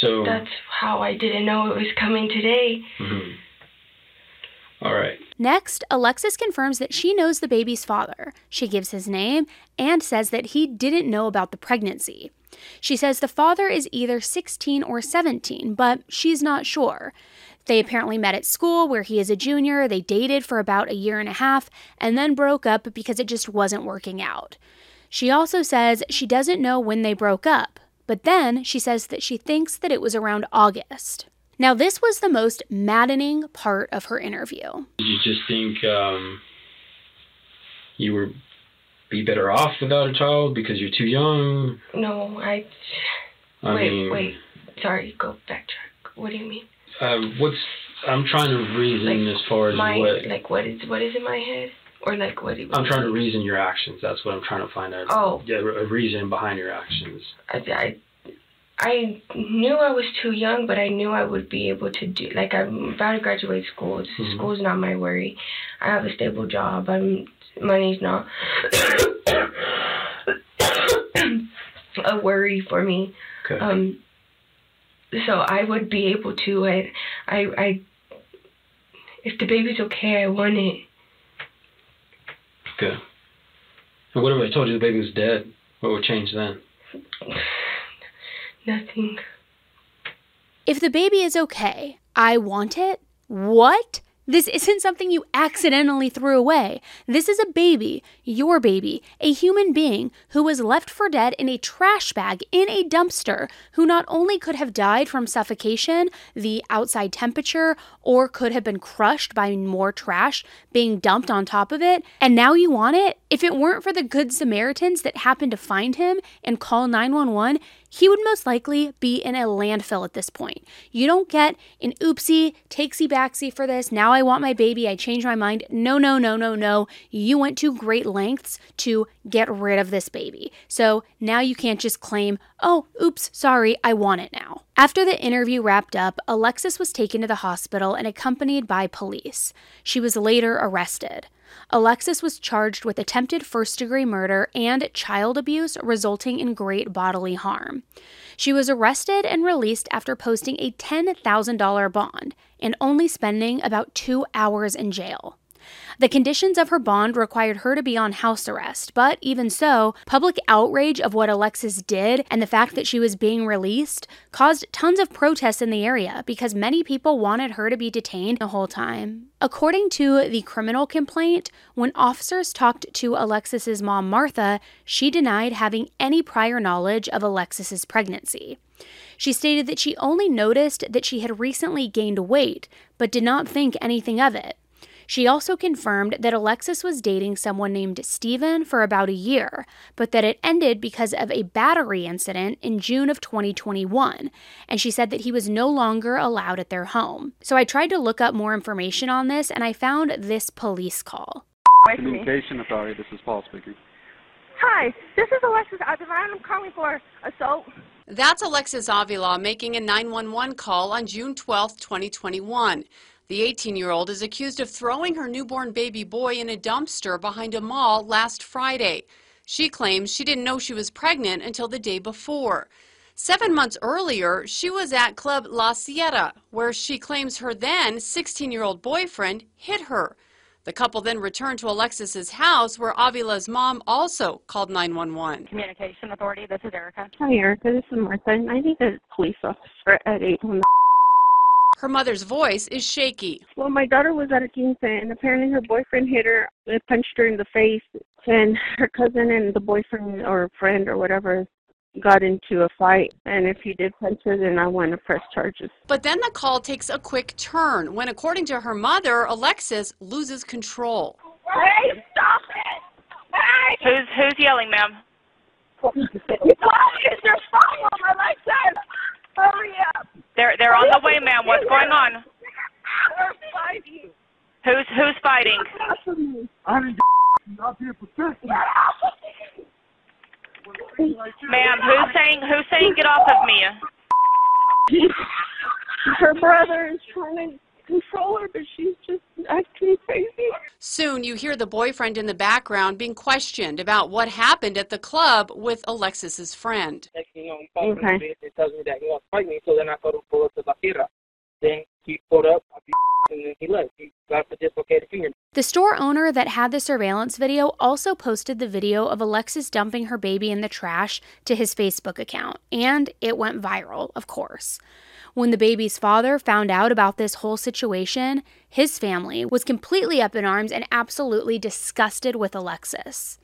Speaker 5: So.
Speaker 2: That's how I didn't know it was coming today.
Speaker 5: mhm. All right.
Speaker 1: Next, Alexis confirms that she knows the baby's father. She gives his name and says that he didn't know about the pregnancy. She says the father is either 16 or 17, but she's not sure. They apparently met at school where he is a junior. They dated for about a year and a half and then broke up because it just wasn't working out. She also says she doesn't know when they broke up, but then she says that she thinks that it was around August. Now, this was the most maddening part of her interview.
Speaker 5: Did you just think um, you would be better off without a child because you're too young?
Speaker 2: No, I.
Speaker 5: I
Speaker 2: wait,
Speaker 5: mean,
Speaker 2: wait. Sorry, go backtrack. What do you mean?
Speaker 5: Um, what's I'm trying to reason as far as
Speaker 2: my
Speaker 5: what
Speaker 2: like what is what is in my head or like what?
Speaker 5: I'm trying to reason your actions. That's what I'm trying to find out.
Speaker 2: Oh.
Speaker 5: Yeah, a reason behind your actions.
Speaker 2: I, I I knew I was too young, but I knew I would be able to do. Like I'm about to graduate school.
Speaker 5: Mhm.
Speaker 2: School's not my worry. I have a stable job. I'm money's not a worry for me.
Speaker 5: Okay.
Speaker 2: Um. So I would be able to. I, I, I. If the baby's okay, I want it.
Speaker 5: Okay. And what if I told you the baby was dead? What would change then?
Speaker 2: Nothing.
Speaker 1: If the baby is okay, I want it? What? This isn't something you accidentally threw away. This is a baby, your baby, a human being who was left for dead in a trash bag in a dumpster, who not only could have died from suffocation, the outside temperature, or could have been crushed by more trash being dumped on top of it, and now you want it? If it weren't for the good Samaritans that happened to find him and call 911, he would most likely be in a landfill at this point. You don't get an oopsie, takesy backsy for this. Now I want my baby. I changed my mind. No, no, no, no, no. You went to great lengths to get rid of this baby. So now you can't just claim, oh, oops, sorry, I want it now. After the interview wrapped up, Alexis was taken to the hospital and accompanied by police. She was later arrested. Alexis was charged with attempted first degree murder and child abuse resulting in great bodily harm. She was arrested and released after posting a $10,000 bond and only spending about two hours in jail. The conditions of her bond required her to be on house arrest, but even so, public outrage of what Alexis did and the fact that she was being released caused tons of protests in the area because many people wanted her to be detained the whole time. According to the criminal complaint, when officers talked to Alexis's mom Martha, she denied having any prior knowledge of Alexis's pregnancy. She stated that she only noticed that she had recently gained weight, but did not think anything of it. She also confirmed that Alexis was dating someone named Steven for about a year, but that it ended because of a battery incident in June of 2021, and she said that he was no longer allowed at their home. So I tried to look up more information on this and I found this police call.
Speaker 11: Communication Authority, this is Paul speaking.
Speaker 6: Hi, this is Alexis Avila, I'm calling for assault.
Speaker 12: That's Alexis Avila making a 911 call on June 12, 2021. The 18 year old is accused of throwing her newborn baby boy in a dumpster behind a mall last Friday. She claims she didn't know she was pregnant until the day before. Seven months earlier, she was at Club La Sierra, where she claims her then 16 year old boyfriend hit her. The couple then returned to Alexis's house where Avila's mom also called 911.
Speaker 6: Communication Authority, this is Erica.
Speaker 13: Hi, Erica. This is Martha. I need a police officer at 8 on the.
Speaker 12: Her mother's voice is shaky.
Speaker 13: Well, my daughter was at a quince, and apparently her boyfriend hit her, uh, punched her in the face, and her cousin and the boyfriend or friend or whatever got into a fight. And if he did punch her, then I want to press charges.
Speaker 12: But then the call takes a quick turn when, according to her mother, Alexis loses control.
Speaker 6: Hey, stop it! Hey!
Speaker 7: Who's who's yelling, ma'am?
Speaker 6: Why What is your problem, Alexis? Hurry up!
Speaker 7: They're they're on the way, ma'am. What's going on?
Speaker 6: They're fighting.
Speaker 7: Who's who's fighting?
Speaker 11: I'm not
Speaker 7: Ma'am, who's saying who's saying get off of me?
Speaker 13: her brother is trying to control her, but she's just acting crazy.
Speaker 12: Soon you hear the boyfriend in the background being questioned about what happened at the club with Alexis's friend.
Speaker 14: Next thing you know, he
Speaker 13: Okay.
Speaker 14: tells me that he wants to fight me. So then I told him to pull up to La Sierra. Then he pulled up, I beat and then he left. He got the dislocated finger.
Speaker 1: The store owner that had the surveillance video also posted the video of Alexis dumping her baby in the trash to his Facebook account, and it went viral, of course. When the baby's father found out about this whole situation, his family was completely up in arms and absolutely disgusted with Alexis.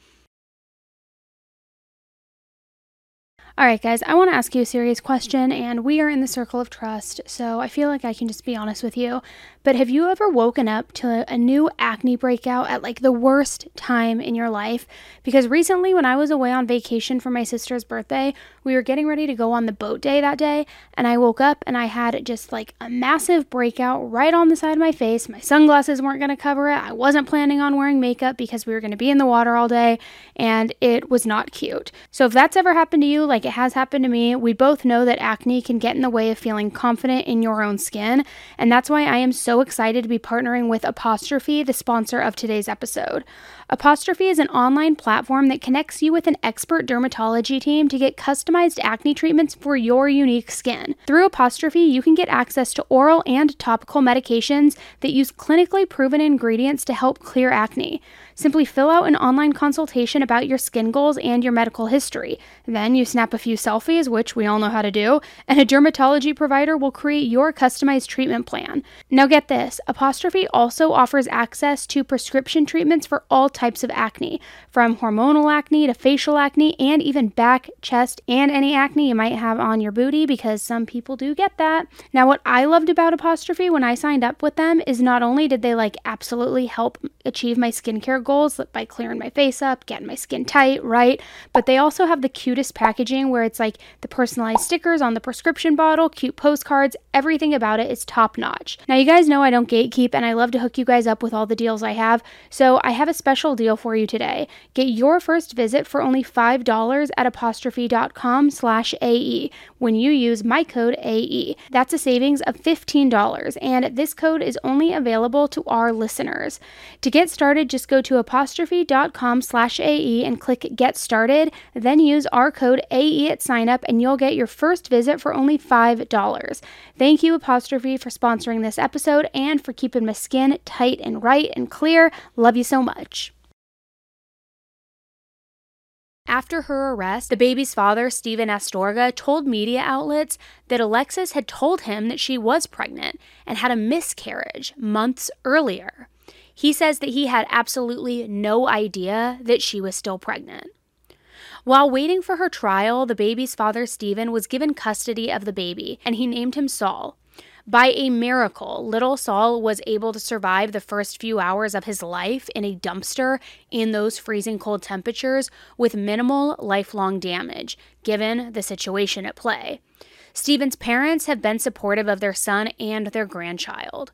Speaker 1: All right, guys, I want to ask you a serious question, and we are in the circle of trust, so I feel like I can just be honest with you. But have you ever woken up to a new acne breakout at like the worst time in your life? Because recently, when I was away on vacation for my sister's birthday, we were getting ready to go on the boat day that day, and I woke up and I had just like a massive breakout right on the side of my face. My sunglasses weren't going to cover it. I wasn't planning on wearing makeup because we were going to be in the water all day, and it was not cute. So if that's ever happened to you, like it has happened to me, we both know that acne can get in the way of feeling confident in your own skin, and that's why I am so excited to be partnering with Apostrophe, the sponsor of today's episode. Apostrophe is an online platform that connects you with an expert dermatology team to get customized acne treatments for your unique skin. Through Apostrophe, you can get access to oral and topical medications that use clinically proven ingredients to help clear acne. Simply fill out an online consultation about your skin goals and your medical history. Then you snap a few selfies, which we all know how to do, and a dermatology provider will create your customized treatment plan. Now, get this Apostrophe also offers access to prescription treatments for all types of acne, from hormonal acne to facial acne, and even back, chest, and any acne you might have on your booty, because some people do get that. Now, what I loved about Apostrophe when I signed up with them is not only did they like absolutely help achieve my skincare goals by clearing my face up, getting my skin tight, right? But they also have the cutest packaging where it's like the personalized stickers on the prescription bottle, cute postcards, everything about it is top notch. Now, you guys know I don't gatekeep and I love to hook you guys up with all the deals I have. So I have a special deal for you today. Get your first visit for only $5 at apostrophe.com slash AE when you use my code AE. That's a savings of $15 and this code is only available to our listeners. To get started, just go to to apostrophe.com slash AE and click Get Started. Then use our code AE at signup and you'll get your first visit for only $5. Thank you, Apostrophe, for sponsoring this episode and for keeping my skin tight and right and clear. Love you so much. After her arrest, the baby's father, Stephen Astorga, told media outlets that Alexis had told him that she was pregnant and had a miscarriage months earlier. He says that he had absolutely no idea that she was still pregnant. While waiting for her trial, the baby's father, Stephen, was given custody of the baby and he named him Saul. By a miracle, little Saul was able to survive the first few hours of his life in a dumpster in those freezing cold temperatures with minimal lifelong damage, given the situation at play. Stephen's parents have been supportive of their son and their grandchild.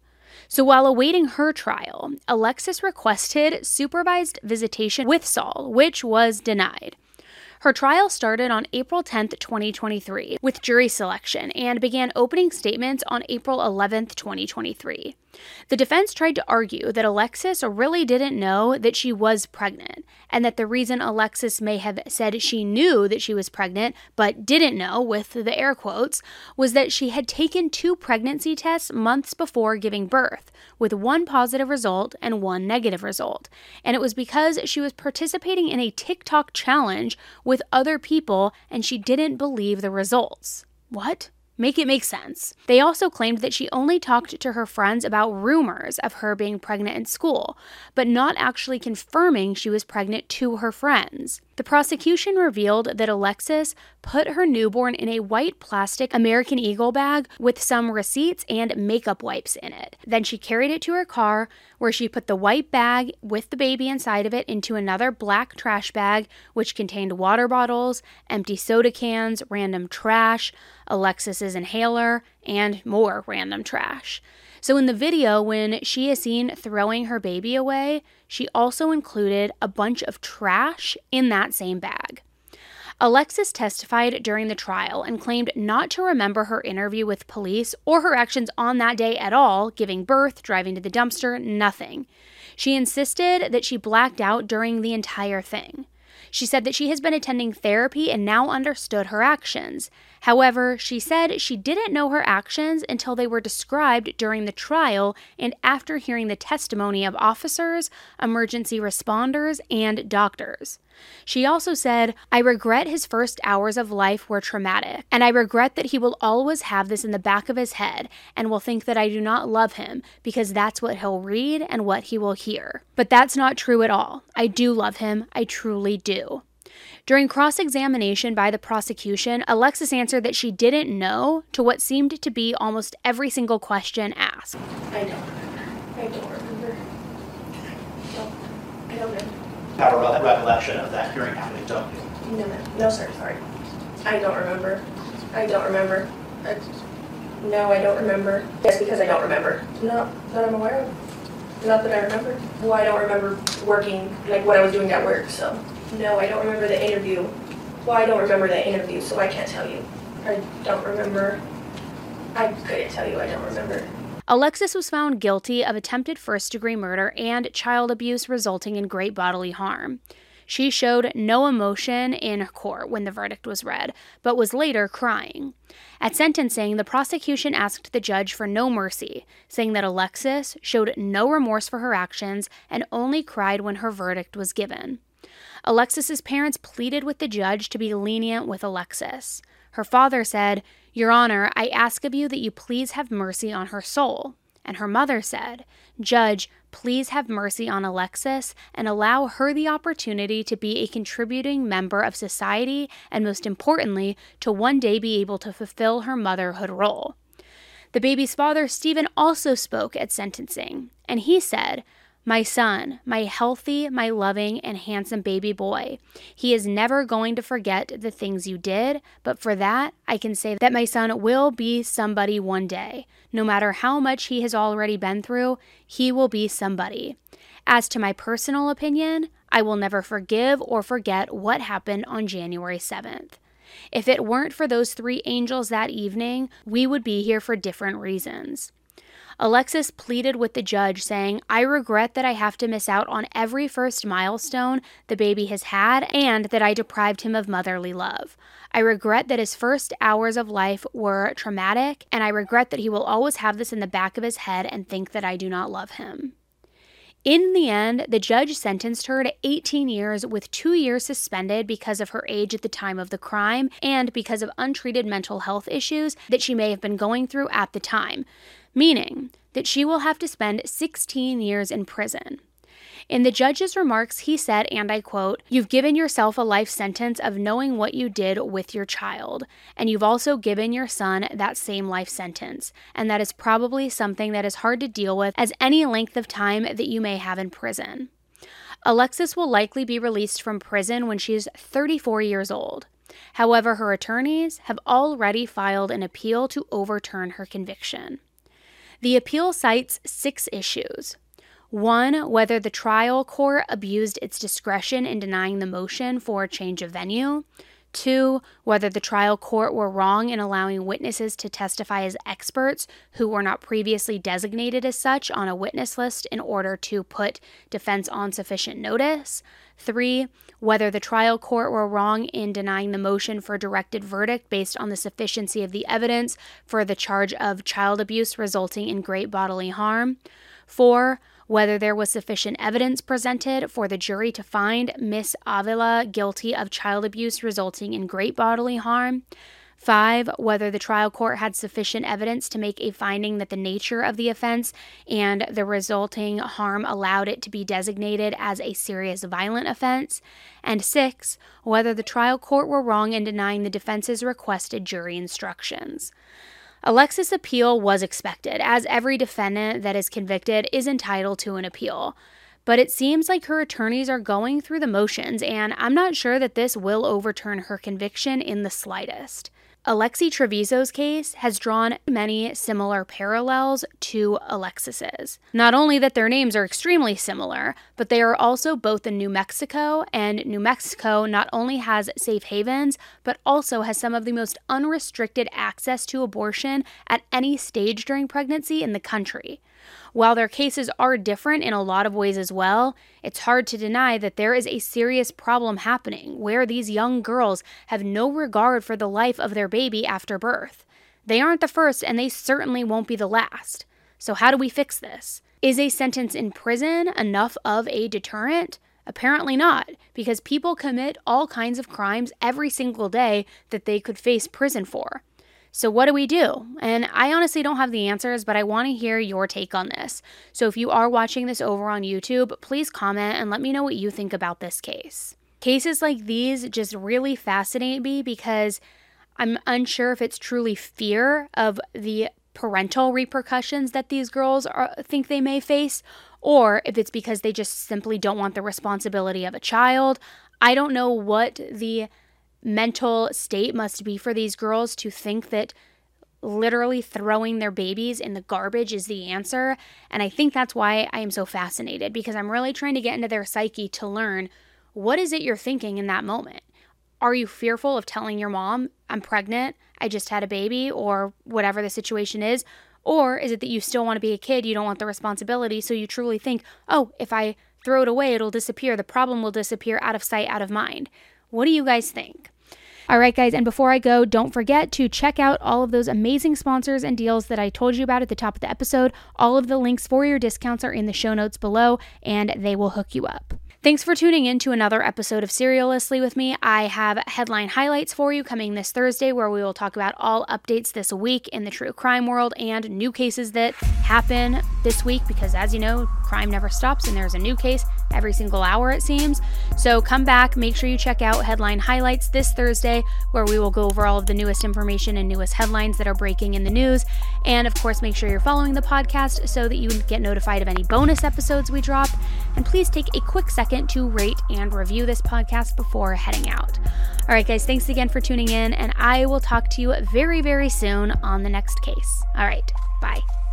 Speaker 1: So while awaiting her trial, Alexis requested supervised visitation with Saul, which was denied. Her trial started on April 10, 2023, with jury selection and began opening statements on April 11, 2023. The defense tried to argue that Alexis really didn't know that she was pregnant, and that the reason Alexis may have said she knew that she was pregnant but didn't know, with the air quotes, was that she had taken two pregnancy tests months before giving birth, with one positive result and one negative result. And it was because she was participating in a TikTok challenge with other people and she didn't believe the results. What? Make it make sense. They also claimed that she only talked to her friends about rumors of her being pregnant in school, but not actually confirming she was pregnant to her friends. The prosecution revealed that Alexis put her newborn in a white plastic American Eagle bag with some receipts and makeup wipes in it. Then she carried it to her car, where she put the white bag with the baby inside of it into another black trash bag, which contained water bottles, empty soda cans, random trash, Alexis's inhaler, and more random trash. So, in the video, when she is seen throwing her baby away, she also included a bunch of trash in that same bag. Alexis testified during the trial and claimed not to remember her interview with police or her actions on that day at all, giving birth, driving to the dumpster, nothing. She insisted that she blacked out during the entire thing. She said that she has been attending therapy and now understood her actions. However, she said she didn't know her actions until they were described during the trial and after hearing the testimony of officers, emergency responders, and doctors. She also said, I regret his first hours of life were traumatic, and I regret that he will always have this in the back of his head and will think that I do not love him because that's what he'll read and what he will hear. But that's not true at all. I do love him, I truly do. During cross examination by the prosecution, Alexis answered that she didn't know to what seemed to be almost every single question asked.
Speaker 6: I don't. I don't. No, I don't
Speaker 15: Have a recollection of that hearing happening, don't you?
Speaker 6: No, no, no, sir, sorry. I don't remember. I don't remember. I, no, I don't remember. Yes, because I don't remember. Not that I'm aware of. Not that I remember. Well, I don't remember working, like what I was doing at work, so. No, I don't remember the interview. Well, I don't remember the interview, so I can't tell you. I don't remember. I couldn't tell you, I don't remember.
Speaker 1: Alexis was found guilty of attempted first degree murder and child abuse resulting in great bodily harm. She showed no emotion in court when the verdict was read, but was later crying. At sentencing, the prosecution asked the judge for no mercy, saying that Alexis showed no remorse for her actions and only cried when her verdict was given. Alexis's parents pleaded with the judge to be lenient with Alexis. Her father said, Your Honor, I ask of you that you please have mercy on her soul. And her mother said, Judge, please have mercy on Alexis and allow her the opportunity to be a contributing member of society and, most importantly, to one day be able to fulfill her motherhood role. The baby's father, Stephen, also spoke at sentencing, and he said, my son, my healthy, my loving, and handsome baby boy. He is never going to forget the things you did, but for that, I can say that my son will be somebody one day. No matter how much he has already been through, he will be somebody. As to my personal opinion, I will never forgive or forget what happened on January 7th. If it weren't for those three angels that evening, we would be here for different reasons. Alexis pleaded with the judge, saying, I regret that I have to miss out on every first milestone the baby has had and that I deprived him of motherly love. I regret that his first hours of life were traumatic, and I regret that he will always have this in the back of his head and think that I do not love him. In the end, the judge sentenced her to 18 years with two years suspended because of her age at the time of the crime and because of untreated mental health issues that she may have been going through at the time, meaning that she will have to spend 16 years in prison. In the judge's remarks, he said, and I quote, You've given yourself a life sentence of knowing what you did with your child, and you've also given your son that same life sentence. And that is probably something that is hard to deal with as any length of time that you may have in prison. Alexis will likely be released from prison when she is 34 years old. However, her attorneys have already filed an appeal to overturn her conviction. The appeal cites six issues. One, whether the trial court abused its discretion in denying the motion for change of venue. Two, whether the trial court were wrong in allowing witnesses to testify as experts who were not previously designated as such on a witness list in order to put defense on sufficient notice. Three, whether the trial court were wrong in denying the motion for directed verdict based on the sufficiency of the evidence for the charge of child abuse resulting in great bodily harm. Four, whether there was sufficient evidence presented for the jury to find Miss Avila guilty of child abuse resulting in great bodily harm. Five, whether the trial court had sufficient evidence to make a finding that the nature of the offense and the resulting harm allowed it to be designated as a serious violent offense. And six, whether the trial court were wrong in denying the defense's requested jury instructions. Alexis' appeal was expected, as every defendant that is convicted is entitled to an appeal. But it seems like her attorneys are going through the motions, and I'm not sure that this will overturn her conviction in the slightest. Alexee Trevizo's case has drawn many similar parallels to Alexis's. Not only that their names are extremely similar, but they are also both in New Mexico, and New Mexico not only has safe havens, but also has some of the most unrestricted access to abortion at any stage during pregnancy in the country. While their cases are different in a lot of ways as well, it's hard to deny that there is a serious problem happening where these young girls have no regard for the life of their baby after birth. They aren't the first, and they certainly won't be the last. So, how do we fix this? Is a sentence in prison enough of a deterrent? Apparently not, because people commit all kinds of crimes every single day that they could face prison for. So, what do we do? And I honestly don't have the answers, but I want to hear your take on this. So, if you are watching this over on YouTube, please comment and let me know what you think about this case. Cases like these just really fascinate me because I'm unsure if it's truly fear of the parental repercussions that these girls are, think they may face, or if it's because they just simply don't want the responsibility of a child. I don't know what the mental state must be for these girls to think that literally throwing their babies in the garbage is the answer. And I think that's why I am so fascinated because I'm really trying to get into their psyche to learn what is it you're thinking in that moment. Are you fearful of telling your mom, I'm pregnant, I just had a baby, or whatever the situation is? Or is it that you still want to be a kid, you don't want the responsibility, so you truly think, oh, if I throw it away, it'll disappear, the problem will disappear out of sight, out of mind? What do you guys think? All right, guys, and before I go, don't forget to check out all of those amazing sponsors and deals that I told you about at the top of the episode. All of the links for your discounts are in the show notes below, and they will hook you up. Thanks for tuning in to another episode of Serialously with me. I have headline highlights for you coming this Thursday where we will talk about all updates this week in the true crime world and new cases that happen this week because, as you know, crime never stops and there's a new case every single hour, it seems. So come back, make sure you check out headline highlights this Thursday where we will go over all of the newest information and newest headlines that are breaking in the news. And of course, make sure you're following the podcast so that you get notified of any bonus episodes we drop. And please take a quick second to rate and review this podcast before heading out. All right, guys, thanks again for tuning in, and I will talk to you very, very soon on the next case. All right, bye.